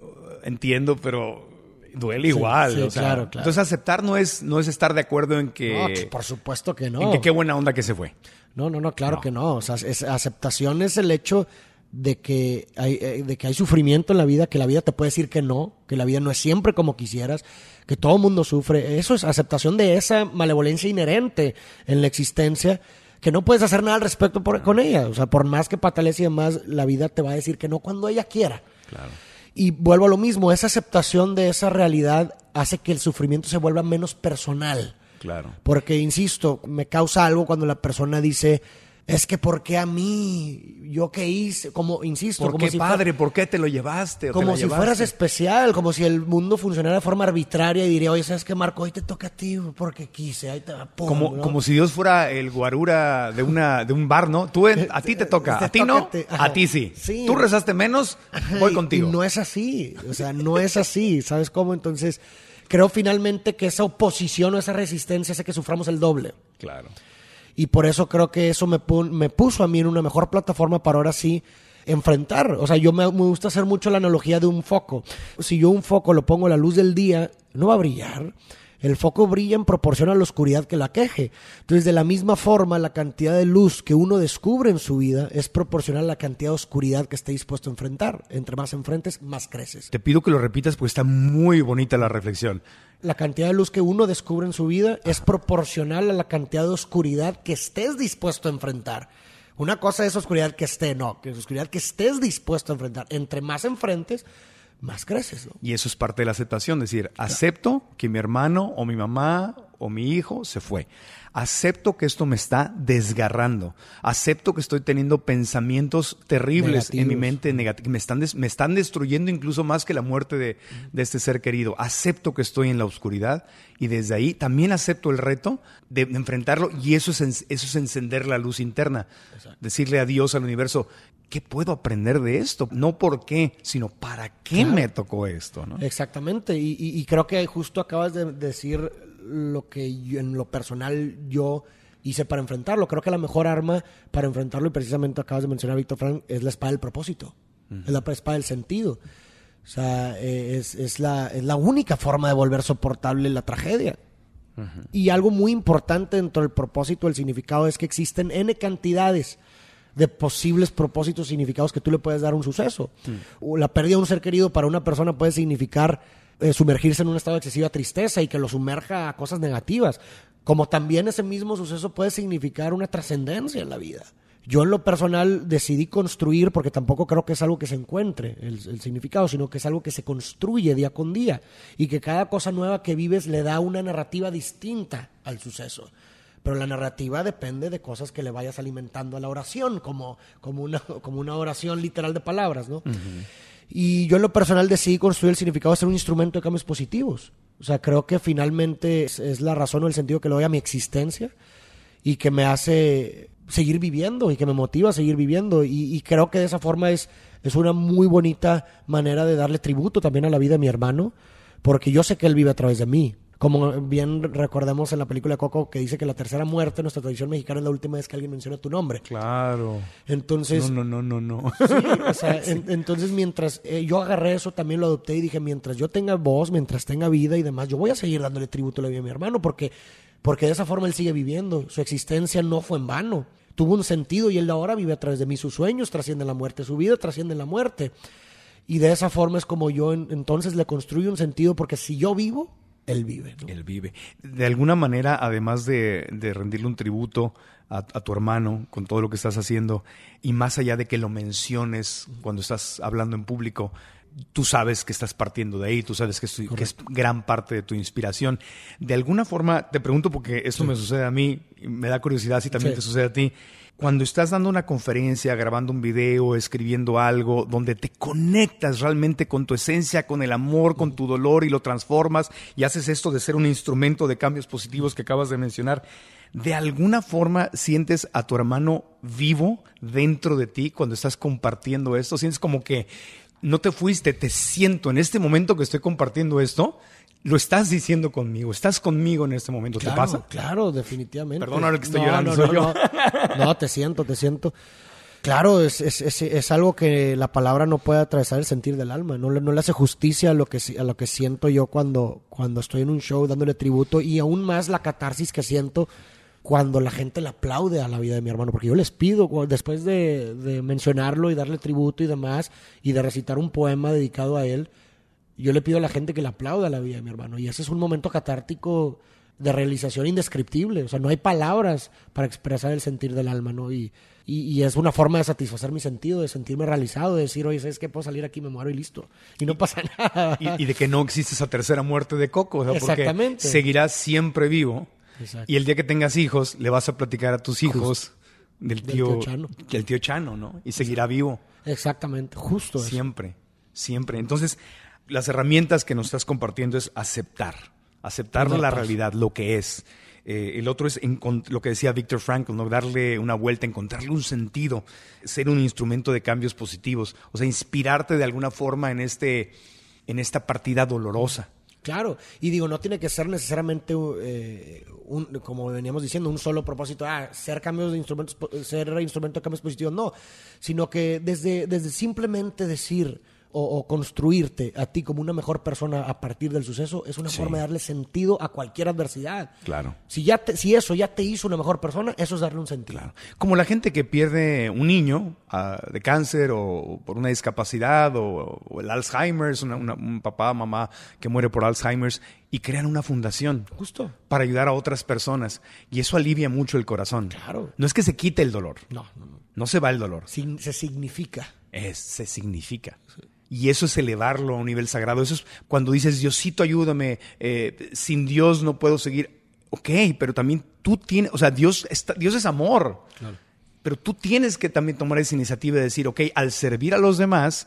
uh, entiendo, pero duele igual. o sea, claro, claro. Entonces aceptar no es, no es estar de acuerdo en que... No, por supuesto que no. En que qué buena onda que se fue. No, no, no, claro no. que no. O sea, es, aceptación es el hecho de que, hay, eh, de que hay sufrimiento en la vida, que la vida te puede decir que no, que la vida no es siempre como quisieras, que todo el mundo sufre. Eso es aceptación de esa malevolencia inherente en la existencia, que no puedes hacer nada al respecto por, con ella. O sea, por más que patales y demás, la vida te va a decir que no cuando ella quiera. Claro. Y vuelvo a lo mismo, esa aceptación de esa realidad hace que el sufrimiento se vuelva menos personal. Claro. Porque, insisto, me causa algo cuando la persona dice, es que ¿por qué a mí? ¿Yo qué hice? Como, insisto, ¿Por como qué si padre? ¿Por qué te lo llevaste? como te si fueras especial, como si el mundo funcionara de forma arbitraria y diría, oye, ¿sabes qué, Marco? Hoy te toca a ti porque quise, ahí te va, pum, como, ¿no? como si Dios fuera el guarura de, una, de un bar, ¿no? Tú, a ti te toca, a ti no, a ti. sí. Sí. Tú rezaste menos, voy contigo. Y no es así, o sea, no es así, ¿sabes cómo? Entonces, creo finalmente que esa oposición o esa resistencia hace que suframos el doble. Claro. Y por eso creo que eso me, me puso a mí en una mejor plataforma para ahora sí enfrentar. O sea, yo me, me gusta hacer mucho la analogía de un foco. Si yo un foco lo pongo a la luz del día, no va a brillar. El foco brilla en proporción a la oscuridad que la queje. Entonces, de la misma forma, la cantidad de luz que uno descubre en su vida es proporcional a la cantidad de oscuridad que esté dispuesto a enfrentar. Entre más enfrentes, más creces. Te pido que lo repitas porque está muy bonita la reflexión. La cantidad de luz que uno descubre en su vida es proporcional a la cantidad de oscuridad que estés dispuesto a enfrentar. Una cosa es oscuridad que esté, no, que es oscuridad que estés dispuesto a enfrentar. Entre más enfrentes, más creces. ¿no? Y eso es parte de la aceptación, decir, acepto que mi hermano o mi mamá o mi hijo se fue. Acepto que esto me está desgarrando. Acepto que estoy teniendo pensamientos terribles en mi mente, negati- me están, me están destruyendo incluso más que la muerte de, de este ser querido. Acepto que estoy en la oscuridad y desde ahí también acepto el reto de, de enfrentarlo y eso es, eso es encender la luz interna. Decirle a Dios, al universo, ¿qué puedo aprender de esto? No por qué, sino para qué me tocó esto. ¿no? Exactamente, y, y- y creo que justo acabas de decir lo que yo- en lo personal yo hice para enfrentarlo. Creo que la mejor arma para enfrentarlo, y precisamente acabas de mencionar, Víctor Frank, es la espada del propósito, es la espada del sentido. O sea, eh, es, es la, es la única forma de volver soportable la tragedia. Y algo muy importante dentro del propósito, el significado, es que existen N cantidades de posibles propósitos significados que tú le puedes dar a un suceso. O La pérdida de un ser querido para una persona puede significar eh, sumergirse en un estado de excesiva tristeza y que lo sumerja a cosas negativas. Como también ese mismo suceso puede significar una trascendencia en la vida. Yo en lo personal decidí construir, porque tampoco creo que es algo que se encuentre el, significado, sino que es algo que se construye día con día y que cada cosa nueva que vives le da una narrativa distinta al suceso. Pero la narrativa depende de cosas que le vayas alimentando a la oración, como, como, una, como una oración literal de palabras, ¿no? Y yo en lo personal decidí construir el significado de ser un instrumento de cambios positivos. O sea, creo que finalmente es, la razón o el sentido que le doy a mi existencia y que me hace seguir viviendo y que me motiva a seguir viviendo. Y, y creo que de esa forma es, es una muy bonita manera de darle tributo también a la vida de mi hermano, porque yo sé que él vive a través de mí. Como bien recordamos en la película Coco que dice que la tercera muerte en nuestra tradición mexicana es la última vez que alguien menciona tu nombre. Claro. Entonces, No, no, no, no, no. Sí, o sea, en- entonces mientras eh, yo agarré eso, también lo adopté y dije, mientras yo tenga voz, mientras tenga vida y demás, yo voy a seguir dándole tributo a la vida de mi hermano porque, porque de esa forma él sigue viviendo. Su existencia no fue en vano. Tuvo un sentido y él ahora vive a través de mí. Sus sueños trascienden la muerte, su vida trasciende la muerte. Y de esa forma es como yo en- entonces le construyo un sentido porque si yo vivo, él vive. ¿no? Él vive. De alguna manera, además de, de rendirle un tributo a, a tu hermano con todo lo que estás haciendo, y más allá de que lo menciones cuando estás hablando en público, tú sabes que estás partiendo de ahí, tú sabes que, es gran parte de tu inspiración. De alguna forma, te pregunto porque esto me sucede a mí, y me da curiosidad si también Sí. te sucede a ti. Cuando estás dando una conferencia, grabando un video, escribiendo algo, donde te conectas realmente con tu esencia, con el amor, con tu dolor y lo transformas y haces esto de ser un instrumento de cambios positivos que acabas de mencionar, ¿de alguna forma sientes a tu hermano vivo dentro de ti cuando estás compartiendo esto? ¿Sientes como que no te fuiste, te siento en este momento que estoy compartiendo esto? Lo estás diciendo conmigo, estás conmigo en este momento. Claro, ¿Te pasa? Claro, definitivamente. Perdón, ahora que estoy No, llorando no, soy no, yo. No, te siento, te siento. Claro, es, es, es, es algo que la palabra no puede atravesar el sentir del alma. No le, no le hace justicia a lo, que, a lo que siento yo cuando, cuando estoy en un show dándole tributo y aún más la catarsis que siento cuando la gente le aplaude a la vida de mi hermano. Porque yo les pido, después de, de mencionarlo y darle tributo y demás, y de recitar un poema dedicado a él, yo le pido a la gente que le aplauda a la vida de mi hermano. Y ese es un momento catártico de realización indescriptible. O sea, no hay palabras para expresar el sentir del alma, ¿no? Y, y, y es una forma de satisfacer mi sentido, de sentirme realizado, de decir, oye, ¿sabes qué? Puedo salir aquí, me muero y listo. Y no pasa nada. Y, y de que no existe esa tercera muerte de Coco. O sea, porque Exactamente. seguirás siempre vivo. Exacto. Y el día que tengas hijos, le vas a platicar a tus hijos del Del tío, tío Chano. del tío Chano, ¿no? Y seguirá vivo. Exactamente, justo eso. Siempre, siempre. Entonces, las herramientas que nos estás compartiendo es aceptar, aceptar la realidad, lo que es. Eh, el otro es lo que decía Víctor Frankl, ¿no? darle una vuelta, encontrarle un sentido, ser un instrumento de cambios positivos, o sea, inspirarte de alguna forma en, este, en esta partida dolorosa. Claro, y digo, no tiene que ser necesariamente, eh, un, como veníamos diciendo, un solo propósito, ah, ser cambios de instrumentos, ser instrumento de cambios positivos, no, sino que desde, desde simplemente decir, o, o construirte a ti como una mejor persona a partir del suceso es una Sí. forma de darle sentido a cualquier adversidad. Claro. Si, ya te- si eso ya te hizo una mejor persona, eso es darle un sentido. Claro. Como la gente que pierde un niño ah, de cáncer o por una discapacidad o, o el una- una- un papá, mamá que muere por Alzheimer's y crean una fundación Justo. para ayudar a otras personas. Y eso alivia mucho el corazón. Claro. No es que se quite el dolor. No, no, no. No se va el dolor. Sin- se significa. Es, se significa. Y eso es elevarlo a un nivel sagrado. Eso es cuando dices, Diosito, ayúdame, eh, sin Dios no puedo seguir. Ok, pero también tú tienes, o sea, Dios, está- Dios es amor. Pero tú tienes que también tomar esa iniciativa de decir, ok, al servir a los demás,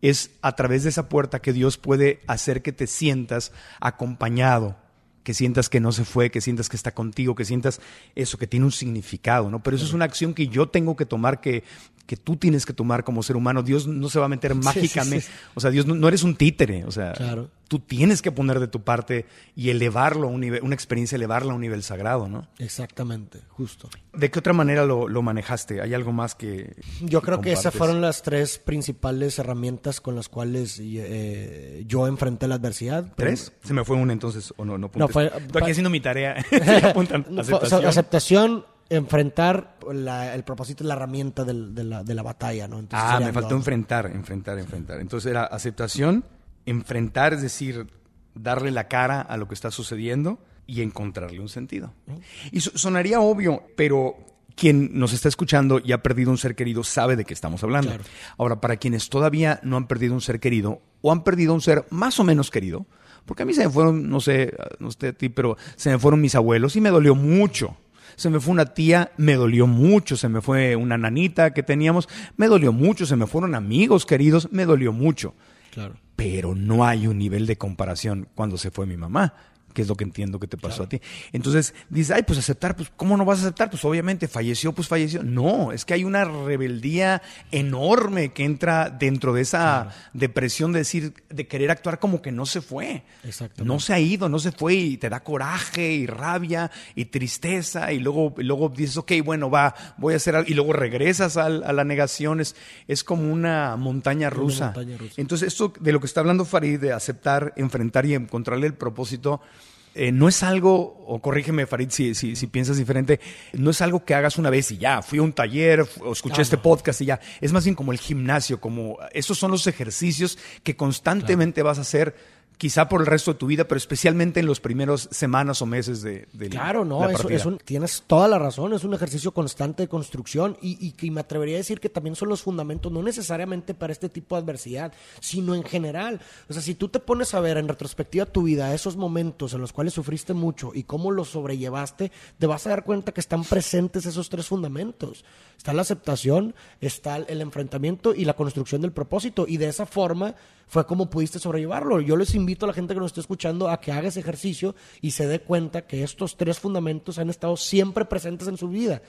es a través de esa puerta que Dios puede hacer que te sientas acompañado, que sientas que no se fue, que sientas que está contigo, que sientas eso, que tiene un significado, ¿no? Pero eso es una acción que yo tengo que tomar, que, que tú tienes que tomar como ser humano. Dios no se va a meter sí, mágicamente. sí. O sea, Dios no, no eres un títere. O sea, Claro. tú tienes que poner de tu parte y elevarlo a un nivel, una experiencia, elevarla a un nivel sagrado, ¿no? Exactamente, justo. ¿De qué otra manera lo, lo manejaste? ¿Hay algo más que... Yo creo que esas fueron las tres principales herramientas con las cuales eh, yo enfrenté la adversidad. ¿Tres? Se me fue una entonces, o no, no No, fue- Estoy aquí haciendo mi tarea. Aceptación, enfrentar la- el propósito es la herramienta del- de, la, de la batalla, ¿no? Entonces Ah, me faltó dos. enfrentar, enfrentar, enfrentar. Entonces era aceptación, enfrentar, es decir, darle la cara a lo que está sucediendo y encontrarle un sentido. Y so- sonaría obvio, pero quien nos está escuchando y ha perdido un ser querido sabe de qué estamos hablando. Claro. Ahora, para quienes todavía no han perdido un ser querido o han perdido un ser más o menos querido, porque a mí se me fueron, no sé, no sé a ti, pero se me fueron mis abuelos y me dolió mucho. Se me fue una tía, me dolió mucho. Se me fue una nanita que teníamos, me dolió mucho. Se me fueron amigos queridos, me dolió mucho. Claro. Pero no hay un nivel de comparación cuando se fue mi mamá, que es lo que entiendo que te pasó a ti. Entonces dices, ay, pues aceptar, pues ¿cómo no vas a aceptar? Pues obviamente falleció, pues falleció. No, es que hay una rebeldía enorme que entra dentro de esa depresión de decir, de querer actuar como que no se fue. Exactamente. No se ha ido, no se fue y te da coraje y rabia y tristeza y luego, y luego dices, ok, bueno, va, voy a hacer algo y luego regresas al- a, la negación. Es, es como una montaña rusa. montaña rusa. Entonces, esto de lo que está hablando Farid, de aceptar, enfrentar y encontrarle el propósito, eh, no es algo, o corrígeme Farid si, si, si piensas diferente, no es algo que hagas una vez y ya, fui a un taller, o escuché este podcast y ya. Es más bien como el gimnasio, como esos son los ejercicios que constantemente vas a hacer. Quizá por el resto de tu vida, pero especialmente en los primeros semanas o meses de, de la- Claro, no, la eso, partida. es un- tienes toda la razón, es un ejercicio constante de construcción y, me atrevería a decir que también son los fundamentos, no necesariamente para este tipo de adversidad, sino en general. O sea, si tú te pones a ver en retrospectiva tu vida, esos momentos en los cuales sufriste mucho y cómo los sobrellevaste, te vas a dar cuenta que están presentes esos tres fundamentos. Está la aceptación, está el enfrentamiento y la construcción del propósito. Y de esa forma fue como pudiste sobrellevarlo. Yo les invito a la gente que nos esté escuchando a que haga ese ejercicio y se dé cuenta que estos tres fundamentos han estado siempre presentes en su vida.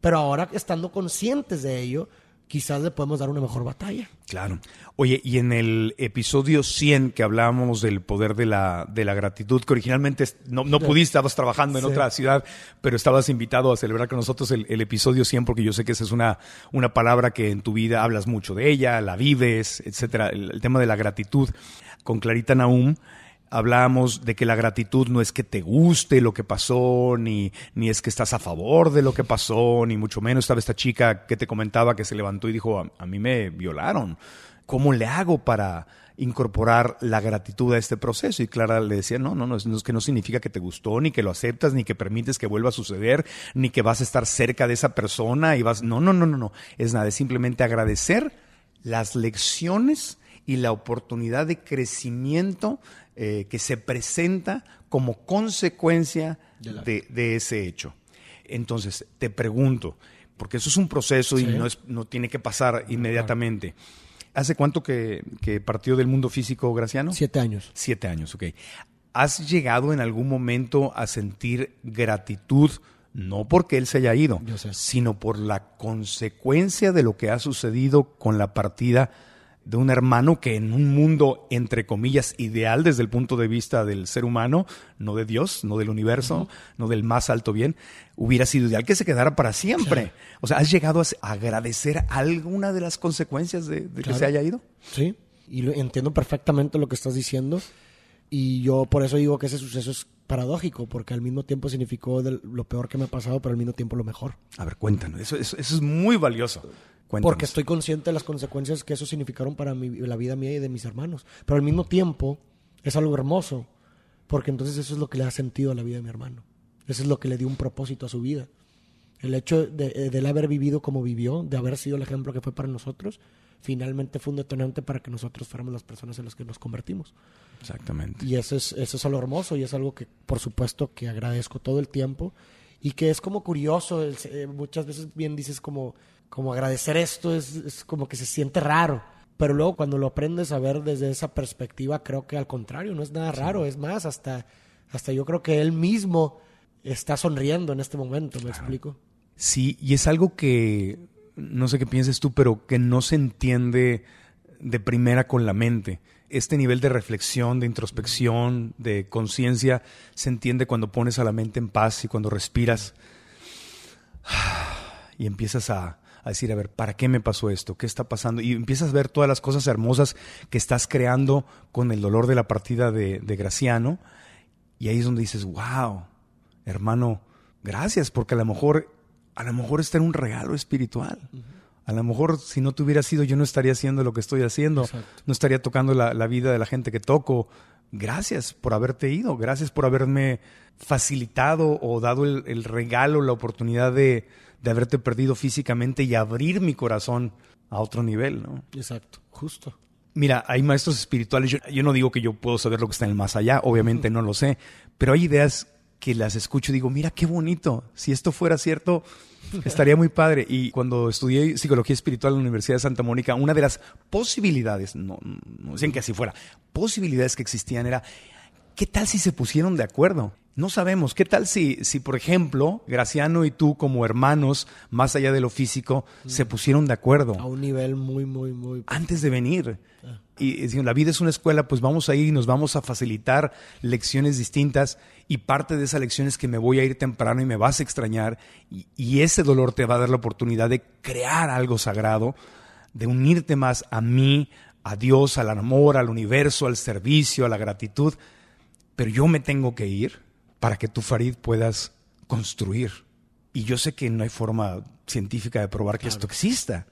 Pero ahora, estando conscientes de ello, quizás le podemos dar una mejor batalla. Claro. Oye, y en el episodio 100 que hablábamos del poder de la, de la gratitud, que originalmente no, no pudiste, estabas trabajando en Sí. otra ciudad, pero estabas invitado a celebrar con nosotros el, el episodio 100 porque yo sé que esa es una, una palabra que en tu vida hablas mucho de ella, la vives, etcétera. El, el tema de la gratitud. Con Clarita Naum hablábamos de que la gratitud no es que te guste lo que pasó, ni, ni es que estás a favor de lo que pasó, ni mucho menos estaba esta chica que te comentaba que se levantó y dijo, a, mí me violaron. ¿Cómo le hago para incorporar la gratitud a este proceso? Y Clara le decía, no, no, no, es, no es que no significa que te gustó, ni que lo aceptas, ni que permites que vuelva a suceder, ni que vas a estar cerca de esa persona y vas, no, no, no, no, no, es nada, es simplemente agradecer las lecciones y la oportunidad de crecimiento eh, que se presenta como consecuencia de, de ese hecho. Entonces, te pregunto, porque eso es un proceso y no, es, no tiene que pasar inmediatamente. ¿Hace cuánto que, que partió del mundo físico, Graciano? Siete años. Siete años, ok. ¿Has llegado en algún momento a sentir gratitud, no porque él se haya ido, sino por la consecuencia de lo que ha sucedido con la partida de un hermano que en un mundo, entre comillas, ideal desde el punto de vista del ser humano, no de Dios, no del universo, no del más alto bien, hubiera sido ideal que se quedara para siempre? O sea, ¿has llegado a agradecer alguna de las consecuencias de, de que se haya ido? Sí. y lo- entiendo perfectamente lo que estás diciendo. Y yo por eso digo que ese suceso es paradójico, porque al mismo tiempo significó lo peor que me ha pasado, pero al mismo tiempo lo mejor. A ver, cuéntanos. Eso, eso- eso es muy valioso. Cuéntanos. Porque estoy consciente de las consecuencias que eso significaron para mi- la vida mía y de mis hermanos. Pero al mismo tiempo es algo hermoso, porque entonces eso es lo que le da sentido a la vida de mi hermano. Eso es lo que le dio un propósito a su vida. El hecho de, eh, de él haber vivido como vivió, de haber sido el ejemplo que fue para nosotros, finalmente fue un detonante para que nosotros fuéramos las personas en las que nos convertimos. Exactamente. Y eso es, eso es algo hermoso y es algo que, por supuesto, que agradezco todo el tiempo y que es como curioso. eh, muchas veces bien dices como, como agradecer esto es, es como que se siente raro. Pero luego cuando lo aprendes a ver desde esa perspectiva, creo que al contrario, no es nada raro. Es más, hasta, hasta yo creo que él mismo está sonriendo en este momento, ¿me explico? Sí, y es algo que no sé qué pienses tú, pero que no se entiende de primera con la mente. Este nivel de reflexión, de introspección, de conciencia, se entiende cuando pones a la mente en paz y cuando respiras y empiezas a, a decir, a ver, ¿para qué me pasó esto? ¿Qué está pasando? Y empiezas a ver todas las cosas hermosas que estás creando con el dolor de la partida de, de Graciano. Y ahí es donde dices, wow, hermano, gracias, porque a lo mejor, a lo mejor este era un regalo espiritual. A lo mejor si no te hubiera sido, yo no estaría haciendo lo que estoy haciendo, Exacto. no estaría tocando la, la vida de la gente que toco. Gracias por haberte ido, gracias por haberme facilitado o dado el, el regalo, la oportunidad de, de haberte perdido físicamente y abrir mi corazón a otro nivel, ¿no? Exacto, justo. Mira, hay maestros espirituales. Yo, yo no digo que yo puedo saber lo que está en el más allá, obviamente no lo sé, pero hay ideas que las escucho y digo, mira qué bonito. Si esto fuera cierto, estaría muy padre. Y cuando estudié psicología espiritual en la Universidad de Santa Mónica, una de las posibilidades, no, no decían que así fuera, posibilidades que existían era, ¿qué tal si se pusieron de acuerdo? No sabemos. ¿Qué tal si, si, por ejemplo, Graciano y tú como hermanos, más allá de lo físico, se pusieron de acuerdo? A un nivel muy, muy, muy... antes de venir. Y, y si la vida es una escuela, pues vamos a ir y nos vamos a facilitar lecciones distintas y parte de esa lección es que me voy a ir temprano y me vas a extrañar y, y ese dolor te va a dar la oportunidad de crear algo sagrado, de unirte más a mí, a Dios, al amor, al universo, al servicio, a la gratitud. Pero yo me tengo que ir para que tú, Farid, puedas construir. Y yo sé que no hay forma científica de probar que esto exista.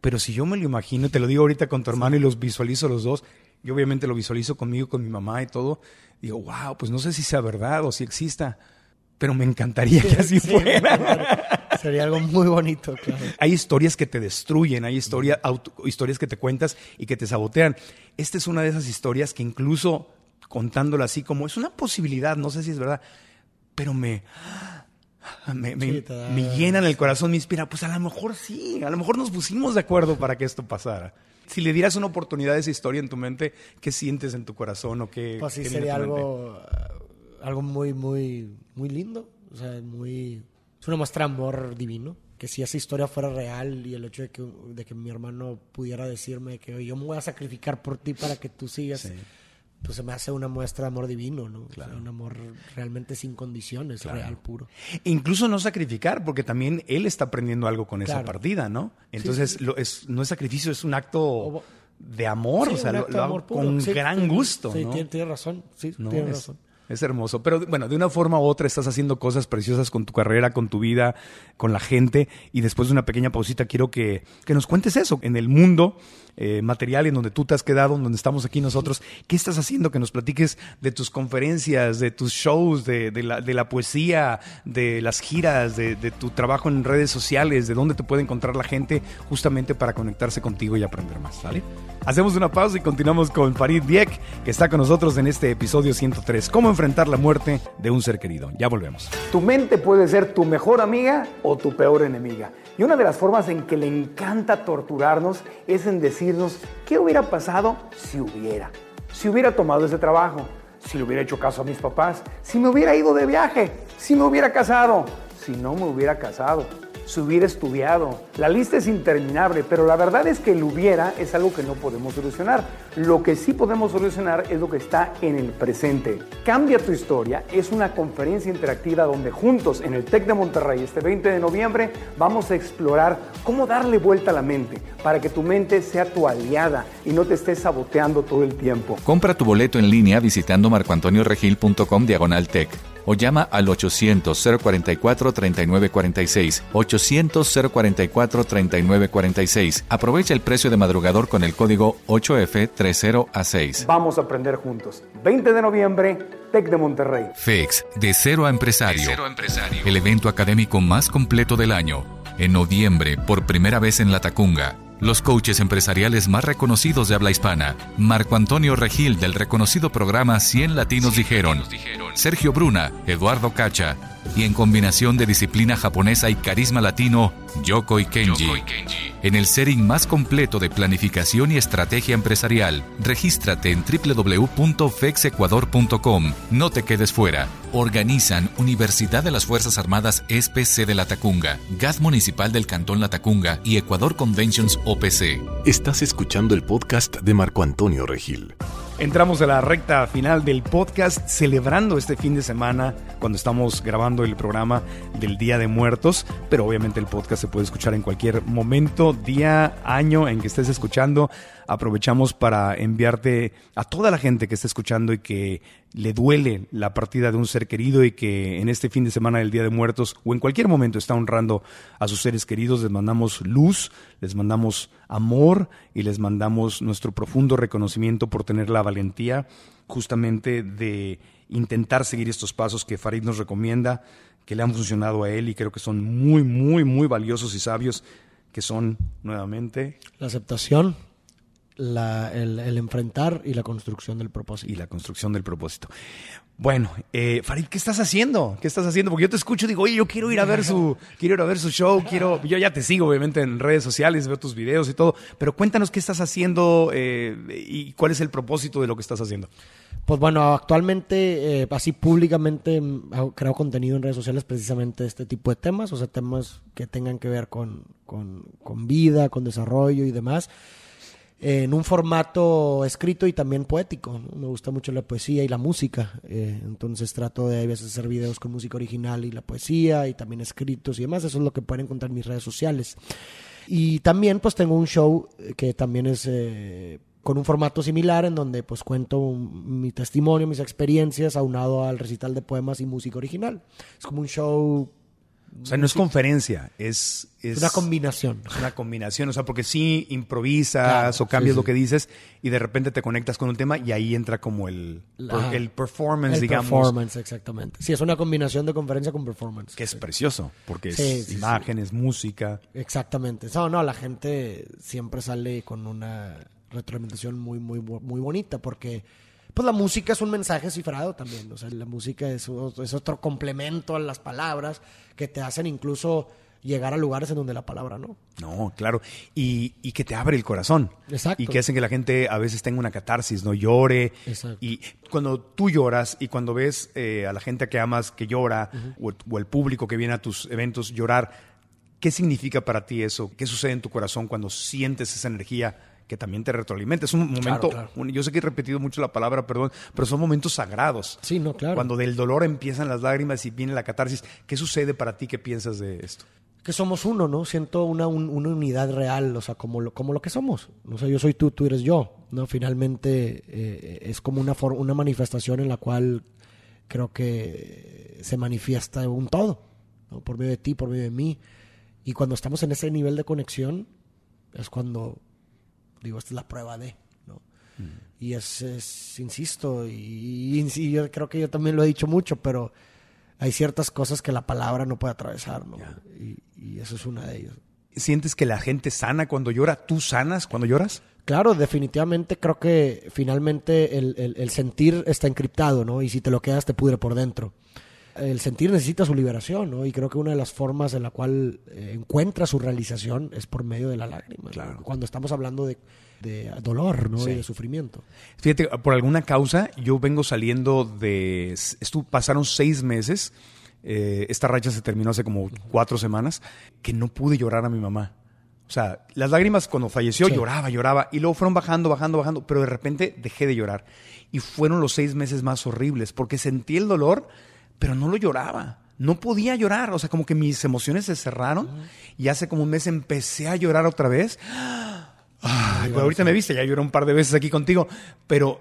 Pero si yo me lo imagino, te lo digo ahorita con tu hermano y los visualizo los dos, yo obviamente lo visualizo conmigo, con mi mamá y todo, digo, wow, pues no sé si sea verdad o si exista, pero me encantaría que así Sí, fuera. Sería algo muy bonito, claro. Hay historias que te destruyen, hay historia, auto- historias que te cuentas y que te sabotean. Esta es una de esas historias que incluso contándola así como es una posibilidad, no sé si es verdad, pero me, me, me- llenan el corazón, me inspira. Pues a lo mejor sí, a lo mejor nos pusimos de acuerdo para que esto pasara. Si le dieras una oportunidad a esa historia en tu mente, ¿qué sientes en tu corazón o qué? Pues sí, qué sería algo, eh, algo muy, muy, muy lindo. O sea, muy... Es una muestra de amor divino. Que si esa historia fuera real y el hecho de que, de que mi hermano pudiera decirme que "Oye, yo me voy a sacrificar por ti para que tú sigas, Sí. Pues se me hace un muestra de amor divino, ¿no? O sea, un amor realmente sin condiciones, real, puro. Incluso no sacrificar, porque también él está aprendiendo algo con esa Claro. partida, ¿no? Entonces, Lo es, no es sacrificio, es un acto de amor, Sí, o sea, lo, lo hago con gran gusto, Sí, ¿no? tiene, tiene razón. Sí, No, tiene es, razón. Es hermoso. Pero bueno, de una forma u otra estás haciendo cosas preciosas con tu carrera, con tu vida, con la gente. Y después de una pequeña pausita quiero que, que nos cuentes eso. En el mundo eh, material en donde tú te has quedado, en donde estamos aquí nosotros, ¿qué estás haciendo? Que nos platiques de tus conferencias, de tus shows, de, de la, de la poesía, de las giras, de, de tu trabajo en redes sociales, de dónde te puede encontrar la gente justamente para conectarse contigo y aprender más. ¿Sale? Hacemos una pausa y continuamos con Farid Dieck, que está con nosotros en este episodio 103. ¿Cómo enfrentar la muerte de un ser querido? Ya volvemos. Tu mente puede ser tu mejor amiga o tu peor enemiga. Y una de las formas en que le encanta torturarnos es en decirnos qué hubiera pasado si hubiera. Si hubiera tomado ese trabajo, si le hubiera hecho caso a mis papás, si me hubiera ido de viaje, si me hubiera casado, si no me hubiera casado, si hubiera estudiado. La lista es interminable, pero la verdad es que el hubiera es algo que no podemos solucionar. Lo que sí podemos solucionar es lo que está en el presente. Cambia tu historia es una conferencia interactiva donde juntos en el TEC de Monterrey este 20 de noviembre vamos a explorar cómo darle vuelta a la mente para que tu mente sea tu aliada y no te estés saboteando todo el tiempo. Compra tu boleto en línea visitando marcoantonioregil.com diagonal tech o llama al 800-044-3946. 800-044-3946. Aprovecha el precio de madrugador con el código 8F30A6. Vamos a aprender juntos. 20 de noviembre, TEC de Monterrey. FEX, de cero a empresario. El evento académico más completo del año. En noviembre, por primera vez en La Tacunga. Los coaches empresariales más reconocidos de habla hispana. Marco Antonio Regil del reconocido programa 100 Latinos Dijeron. Sergio Bruna, Eduardo Cacha. Y en combinación de disciplina japonesa y carisma latino, Yoko y Kenji. En el setting más completo de planificación y estrategia empresarial, regístrate en www.fexecuador.com. No te quedes fuera. Organizan Universidad de las Fuerzas Armadas SPC de La Tacunga, GAD Municipal del Cantón La Tacunga y Ecuador Conventions OPC. Estás escuchando el podcast de Marco Antonio Regil. Entramos a la recta final del podcast celebrando este fin de semana cuando estamos grabando el programa del Día de Muertos, pero obviamente el podcast se puede escuchar en cualquier momento, día, año en que estés escuchando. Aprovechamos para enviarte a toda la gente que está escuchando y que le duele la partida de un ser querido y que en este fin de semana del Día de Muertos o en cualquier momento está honrando a sus seres queridos, les mandamos luz, les mandamos amor y les mandamos nuestro profundo reconocimiento por tener la valentía justamente de intentar seguir estos pasos que Farid nos recomienda, que le han funcionado a él y creo que son muy, muy, muy valiosos y sabios, que son nuevamente La aceptación, la- el, el enfrentar y la construcción del propósito. y la construcción del propósito. Bueno, eh, Farid, ¿qué estás haciendo? ¿Qué estás haciendo? Porque yo te escucho y digo, oye, yo quiero ir a ver su, quiero ir a ver su show, quiero, yo ya te sigo obviamente en redes sociales, veo tus videos y todo, pero cuéntanos qué estás haciendo eh, y cuál es el propósito de lo que estás haciendo. Pues bueno, actualmente, eh, así públicamente, mm, hago- creo contenido en redes sociales precisamente de este tipo de temas, o sea, temas que tengan que ver con, con, con vida, con desarrollo y demás, en un formato escrito y también poético. Me gusta mucho la poesía y la música, eh, entonces trato de hacer videos con música original y la poesía y también escritos y demás, eso es lo que pueden encontrar en mis redes sociales. Y también pues tengo un show eh, que también es eh, con un formato similar en donde pues cuento mi testimonio, mis experiencias aunado al recital de poemas y música original. Es como un show, O sea, no es conferencia, es, es una combinación. Es una combinación, o sea, porque sí improvisas Claro, o cambias sí, lo sí. que dices y de repente te conectas con un tema y ahí entra como el, Ajá. el performance, El digamos, performance, exactamente. Sí, es una combinación de conferencia con performance. que es precioso, porque Sí, es sí, sí. imágenes, música. Exactamente. No, no, la gente siempre sale con una retroalimentación muy, muy, muy bonita porque pues la música es un mensaje cifrado también. O sea, la música es, otro complemento a las palabras que te hacen incluso llegar a lugares en donde la palabra no. No, claro. Y, y que te abre el corazón. Exacto. Y que hacen que la gente a veces tenga una catarsis, no llore. Exacto. Y cuando tú lloras y cuando ves eh, a la gente que amas que llora o, o el público que viene a tus eventos llorar, ¿qué significa para ti eso? ¿Qué sucede en tu corazón cuando sientes esa energía? Que también te retroalimenta. Es un momento, claro. yo sé que he repetido mucho la palabra, perdón, pero son momentos sagrados. Sí, no, claro. Cuando del dolor empiezan las lágrimas y viene la catarsis, ¿qué sucede para ti? ¿Qué piensas de esto? que somos uno, ¿no? Siento una, un- una unidad real, o sea, como lo, como lo que somos. O sea, yo soy tú, tú eres yo, ¿no? Finalmente eh, es como una, una manifestación en la cual creo que se manifiesta un todo, ¿no? Por medio de ti, por medio de mí. Y cuando estamos en ese nivel de conexión, es cuando, digo, esta es la prueba de, ¿no? Y es, es, insisto, y, y- y yo creo que yo también lo he dicho mucho, pero hay ciertas cosas que la palabra no puede atravesar, ¿no? Y, y eso es una de ellas. ¿Sientes que la gente sana cuando llora? ¿Tú sanas cuando lloras? Claro, definitivamente creo que finalmente el, el- el sentir está encriptado, ¿no? Y si te lo quedas te pudre por dentro. El sentir necesita su liberación, ¿no? Y creo que una de las formas en la cual eh, encuentra su realización es por medio de la lágrima. Claro. Cuando estamos hablando de, de dolor, ¿no? Sí. Y de sufrimiento. Fíjate, por alguna causa, yo vengo saliendo de. Estuvo, pasaron seis meses eh, esta racha se terminó hace como cuatro semanas, que no pude llorar a mi mamá. O sea, las lágrimas cuando falleció lloraba, lloraba, y luego fueron bajando, bajando, bajando, pero de repente dejé de llorar. Y fueron los seis meses más horribles, porque sentí el dolor, pero no lo lloraba. No podía llorar, o sea, como que mis emociones se cerraron y hace como un mes empecé a llorar otra vez. Ay, pues ahorita me viste, ya lloré un par de veces aquí contigo, pero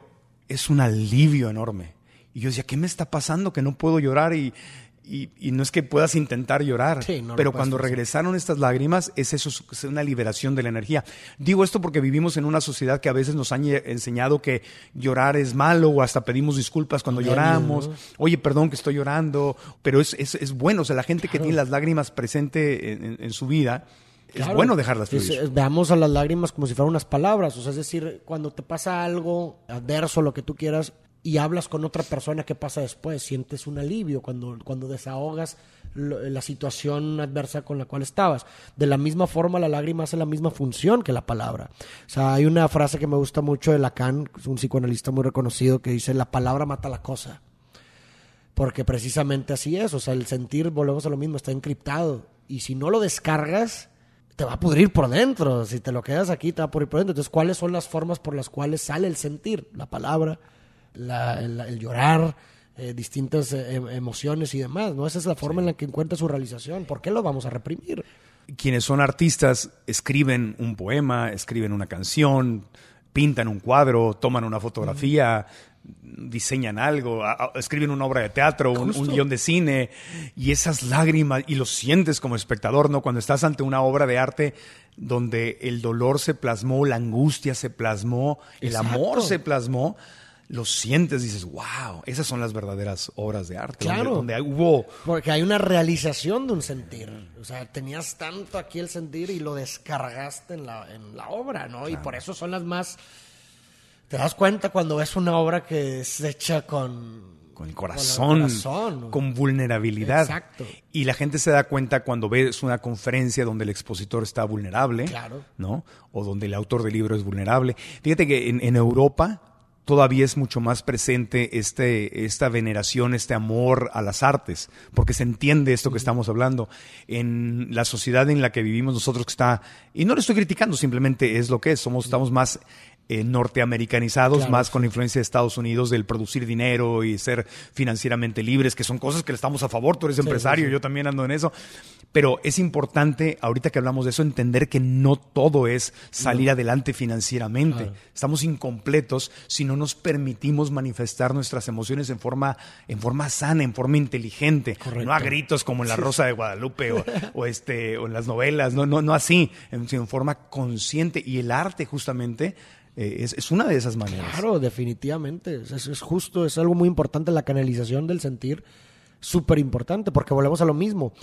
es un alivio enorme. Y yo decía, ¿qué me está pasando que no puedo llorar? Y, y, y no es que puedas intentar llorar, Sí, no lo pero cuando regresaron estas lágrimas, es eso, es una liberación de la energía. Digo esto porque vivimos en una sociedad que a veces nos han enseñado que llorar es malo o hasta pedimos disculpas cuando lloramos. ¿no? Oye, perdón que estoy llorando, pero es, es, es bueno. O sea, la gente que tiene las lágrimas presente en, en- en su vida, es bueno dejarlas fluir. es- veamos a las lágrimas como si fueran unas palabras. O sea, es decir, cuando te pasa algo adverso, lo que tú quieras, y hablas con otra persona, ¿qué pasa después? Sientes un alivio cuando, cuando desahogas la situación adversa con la cual estabas. De la misma forma, la lágrima hace la misma función que la palabra. O sea, hay una frase que me gusta mucho de Lacan, un psicoanalista muy reconocido, que dice, la palabra mata la cosa. Porque precisamente así es, o sea, el sentir, volvemos a lo mismo, está encriptado. Y si no lo descargas, te va a pudrir por dentro. Si te lo quedas aquí, te va a pudrir por dentro. Entonces, ¿cuáles son las formas por las cuales sale el sentir? La palabra, la- el, el llorar, eh, distintas eh, em- emociones y demás, ¿no? Esa es la forma en la que encuentra su realización. ¿Por qué lo vamos a reprimir? quienes son artistas escriben un poema, escriben una canción, pintan un cuadro, toman una fotografía, diseñan algo, a- a- escriben una obra de teatro, un, un guion de cine, y esas lágrimas, y lo sientes como espectador, ¿no? Cuando estás ante una obra de arte donde el dolor se plasmó, la angustia se plasmó, el amor se plasmó, lo sientes, dices, wow, esas son las verdaderas obras de arte, Claro. donde hubo Porque hay una realización de un sentir. O sea, tenías tanto aquí el sentir y lo descargaste en la, en la obra, ¿no? Y por eso son las más... Te das cuenta cuando ves una obra que es hecha con... con el corazón, corazón. con vulnerabilidad. Exacto. Y la gente se da cuenta cuando ves una conferencia donde el expositor está vulnerable, Claro. ¿no? O donde el autor del libro es vulnerable. Fíjate que en, en Europa todavía es mucho más presente este, esta veneración, este amor a las artes, porque se entiende esto que estamos hablando. En la sociedad en la que vivimos nosotros que está, y no lo estoy criticando, simplemente es lo que es, somos, estamos más eh, norteamericanizados, Claro, más con la influencia de Estados Unidos del producir dinero y ser financieramente libres, que son cosas que le estamos a favor, tú eres empresario, yo también ando en eso. Pero es importante, ahorita que hablamos de eso, entender que no todo es salir adelante financieramente. Estamos incompletos si no nos permitimos manifestar nuestras emociones en forma, en forma sana, en forma inteligente. No a gritos como en La Rosa de Guadalupe o, o este, o en las novelas, no, no, no así, sino en forma consciente. Y el arte justamente eh, es, es una de esas maneras. Claro, definitivamente. Es, es- justo, es algo muy importante la canalización del sentir, súper importante, porque volvemos a lo mismo.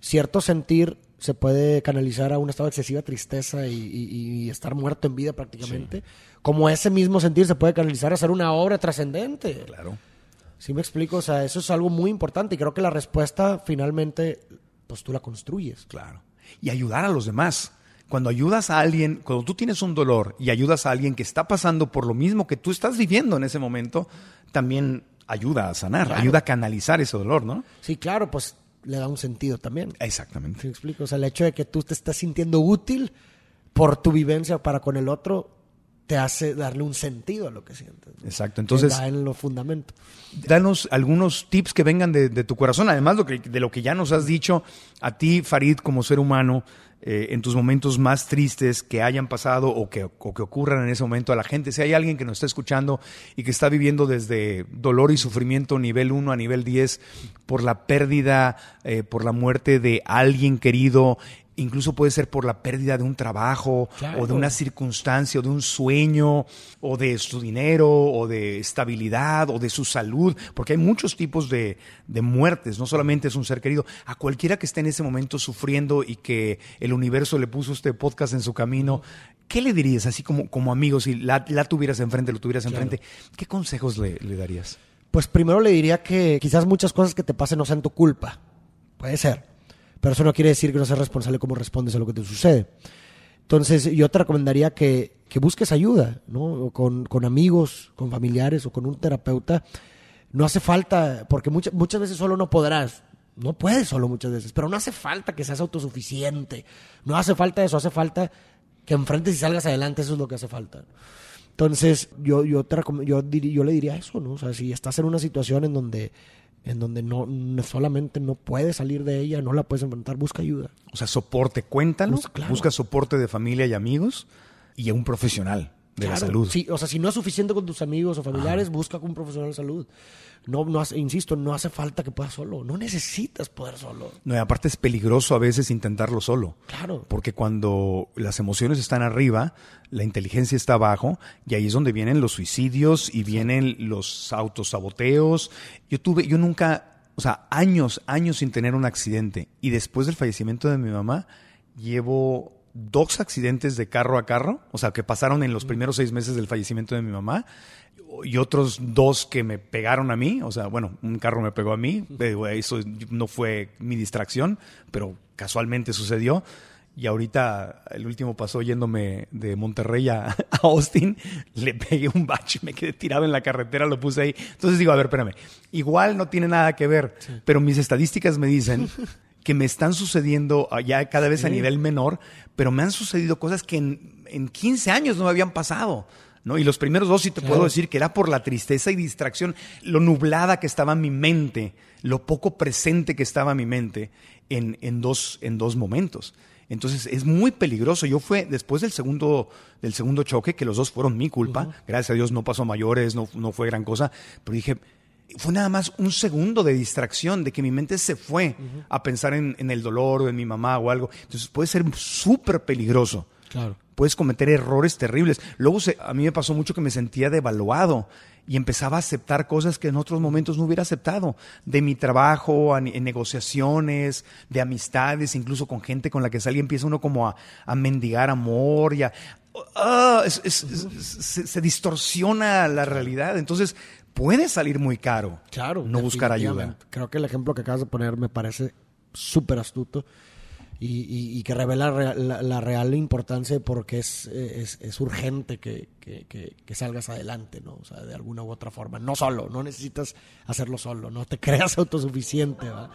Cierto sentir se puede canalizar a un estado de excesiva tristeza y, y- y estar muerto en vida prácticamente. Como ese mismo sentir se puede canalizar a hacer una obra trascendente. Claro. ¿Sí me explico? O sea, eso es algo muy importante y creo que la respuesta finalmente, pues tú la construyes. Claro. Y ayudar a los demás. Cuando ayudas a alguien, cuando tú tienes un dolor y ayudas a alguien que está pasando por lo mismo que tú estás viviendo en ese momento, también ayuda a sanar, ayuda a canalizar ese dolor, ¿no? Sí, claro, pues le da un sentido también. ¿Sí Exactamente. me explico? O sea, el hecho de que tú te estás sintiendo útil por tu vivencia para con el otro te hace darle un sentido a lo que sientes. ¿no? Exacto. Entonces, da en los fundamentos. danos algunos tips que vengan de, de tu corazón, además lo que- de lo que ya nos has dicho a ti, Farid, como ser humano, eh, en tus momentos más tristes que hayan pasado o que, o que ocurran en ese momento a la gente. Si hay alguien que nos está escuchando y que está viviendo desde dolor y sufrimiento nivel 1 a nivel 10 por la pérdida, eh, por la muerte de alguien querido, incluso puede ser por la pérdida de un trabajo Claro. o de una circunstancia o de un sueño o de su dinero o de estabilidad o de su salud, porque hay muchos tipos de, de muertes, no solamente es un ser querido. A cualquiera que esté en ese momento sufriendo y que el universo le puso este podcast en su camino, ¿qué le dirías así como, como amigo si la, la tuvieras enfrente, lo tuvieras enfrente? ¿Qué consejos le, le darías? Pues primero le diría que quizás muchas cosas que te pasen no sean tu culpa. Puede ser. Pero eso no quiere decir que no seas responsable cómo respondes a lo que te sucede. Entonces, yo te recomendaría que, que busques ayuda, ¿no? Con, con amigos, con familiares o con un terapeuta. No hace falta, porque muchas muchas veces solo no podrás. no puedes solo muchas veces, pero no hace falta que seas autosuficiente. No hace falta eso, hace falta que enfrentes y salgas adelante, eso es lo que hace falta. Entonces, yo, yo, te yo, yo le diría eso, ¿no? O sea, si estás en una situación en donde, en donde no, solamente no puedes salir de ella, no la puedes enfrentar, busca ayuda. O sea, soporte, cuéntalo. Pues, busca soporte de familia y amigos y a un profesional de la salud. Sí, o sea, si no es suficiente con tus amigos o familiares, busca con un profesional de salud. No, no hace, insisto, no hace falta que puedas solo. No necesitas poder solo. No, y aparte es peligroso a veces intentarlo solo. Claro. Porque cuando las emociones están arriba, la inteligencia está abajo, y ahí es donde vienen los suicidios y vienen los autosaboteos. Yo tuve, yo nunca, o sea, años, años sin tener un accidente. Y después del fallecimiento de mi mamá, llevo dos accidentes de carro a carro, o sea, que pasaron en los primeros seis meses del fallecimiento de mi mamá, y otros dos que me pegaron a mí, o sea, bueno, un carro me pegó a mí, eh, eso no fue mi distracción, pero casualmente sucedió. Y ahorita el último pasó yéndome de Monterrey a, Austin, le pegué un bache, me quedé tirado en la carretera, lo puse ahí. Entonces digo, a ver, espérame, igual no tiene nada que ver, pero mis estadísticas me dicen que me están sucediendo ya cada vez a nivel menor, pero me han sucedido cosas que en, en 15 años no me habían pasado. ¿no? Y los primeros dos sí te puedo decir que era por la tristeza y distracción, lo nublada que estaba mi mente, lo poco presente que estaba mi mente en, en, dos, en dos momentos. Entonces es muy peligroso. Yo fue después del segundo, del segundo choque, que los dos fueron mi culpa. Gracias a Dios no pasó a mayores, no, no fue gran cosa. Pero dije, fue nada más un segundo de distracción, de que mi mente se fue a pensar en, el dolor o en mi mamá o algo. Entonces puede ser súper peligroso. Claro. Puedes cometer errores terribles. Luego a mí me pasó mucho que me sentía devaluado y empezaba a aceptar cosas que en otros momentos no hubiera aceptado. De mi trabajo, en negociaciones, de amistades, incluso con gente con la que salía, empieza uno como a, mendigar amor y ah, se, distorsiona la realidad. Entonces, puede salir muy caro. Claro. No buscar ayuda. Creo que el ejemplo que acabas de poner me parece súper astuto y, que revela la, real importancia porque es, es, es urgente que, que, salgas adelante, ¿no? O sea, de alguna u otra forma. No solo, no necesitas hacerlo solo, no te creas autosuficiente, ¿va?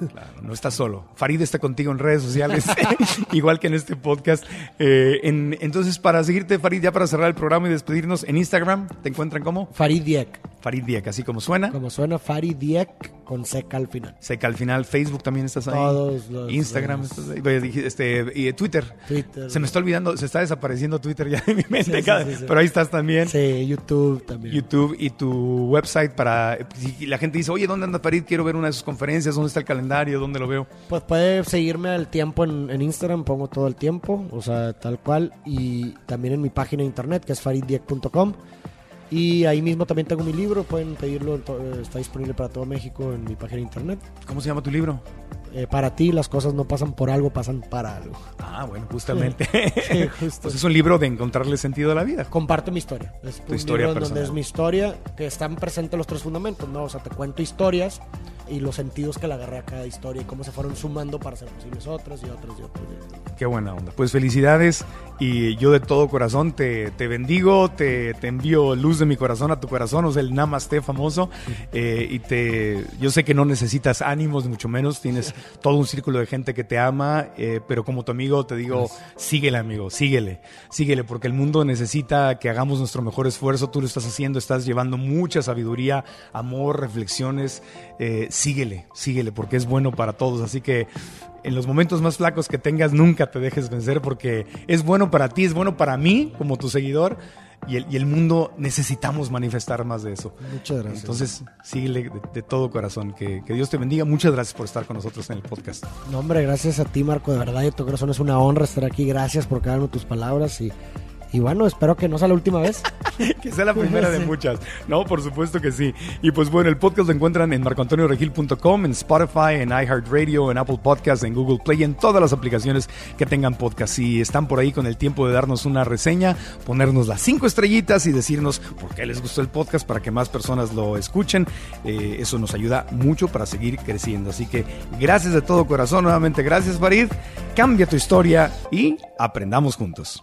Claro, no estás solo. Farid está contigo en redes sociales, igual que en este podcast. Eh, entonces, para seguirte, Farid, ya para cerrar el programa y despedirnos, en Instagram, ¿te encuentran como? Farid Diek. Farid Diek, así como suena. Como suena, Farid Diek con seca al final. Seca al final. Facebook también estás ahí. Todos los. Instagram, estás ahí. Este, y Twitter. Twitter. Se me está olvidando, se está desapareciendo Twitter ya de mi mente. pero ahí estás también. Sí, YouTube también. YouTube y tu website para. Si la gente dice, oye, ¿dónde anda Farid? Quiero ver una de sus conferencias. ¿Dónde está el calendario? ¿Dónde lo veo? Pues puede seguirme al tiempo en, Instagram, pongo todo el tiempo, o sea, tal cual. Y también en mi página de internet, que es fariddiek.com. Y ahí mismo también tengo mi libro, pueden pedirlo, está disponible para todo México en mi página de internet. ¿Cómo se llama tu libro? Eh, para ti las cosas no pasan por algo, pasan para algo. Ah, bueno, justamente. Sí, justo. pues es un libro de encontrarle sentido a la vida. Comparto mi historia. Es tu un historia libro donde es mi historia, que están presentes los tres fundamentos, ¿no? O sea, te cuento historias y los sentidos que le agarré a cada historia y cómo se fueron sumando para ser posibles otras y otras y otras. Qué buena onda. Pues felicidades y yo de todo corazón te, te bendigo, te, te, envío luz de mi corazón a tu corazón, o sea, el namaste famoso. Eh, y te, yo sé que no necesitas ánimos, mucho menos, tienes todo un círculo de gente que te ama, eh, pero como tu amigo te digo, síguele amigo, síguele, síguele, porque el mundo necesita que hagamos nuestro mejor esfuerzo, tú lo estás haciendo, estás llevando mucha sabiduría, amor, reflexiones, eh, síguele, síguele, porque es bueno para todos, así que en los momentos más flacos que tengas, nunca te dejes vencer porque es bueno para ti, es bueno para mí como tu seguidor y el, y el mundo necesitamos manifestar más de eso. Muchas gracias. Entonces, síguele de, todo corazón. Que, que, Dios te bendiga. Muchas gracias por estar con nosotros en el podcast. No, hombre, gracias a ti, Marco. De verdad, de tu corazón es una honra estar aquí. Gracias por cada una de tus palabras y y bueno, espero que no sea la última vez. que sea la primera de muchas. No, por supuesto que sí. Y pues bueno, el podcast lo encuentran en marcoantonioregil.com, en Spotify, en iHeartRadio, en Apple Podcasts, en Google Play, en todas las aplicaciones que tengan podcast. Si están por ahí con el tiempo de darnos una reseña, ponernos las cinco estrellitas y decirnos por qué les gustó el podcast para que más personas lo escuchen, eh, eso nos ayuda mucho para seguir creciendo. Así que gracias de todo corazón, nuevamente gracias Farid. Cambia tu historia y aprendamos juntos.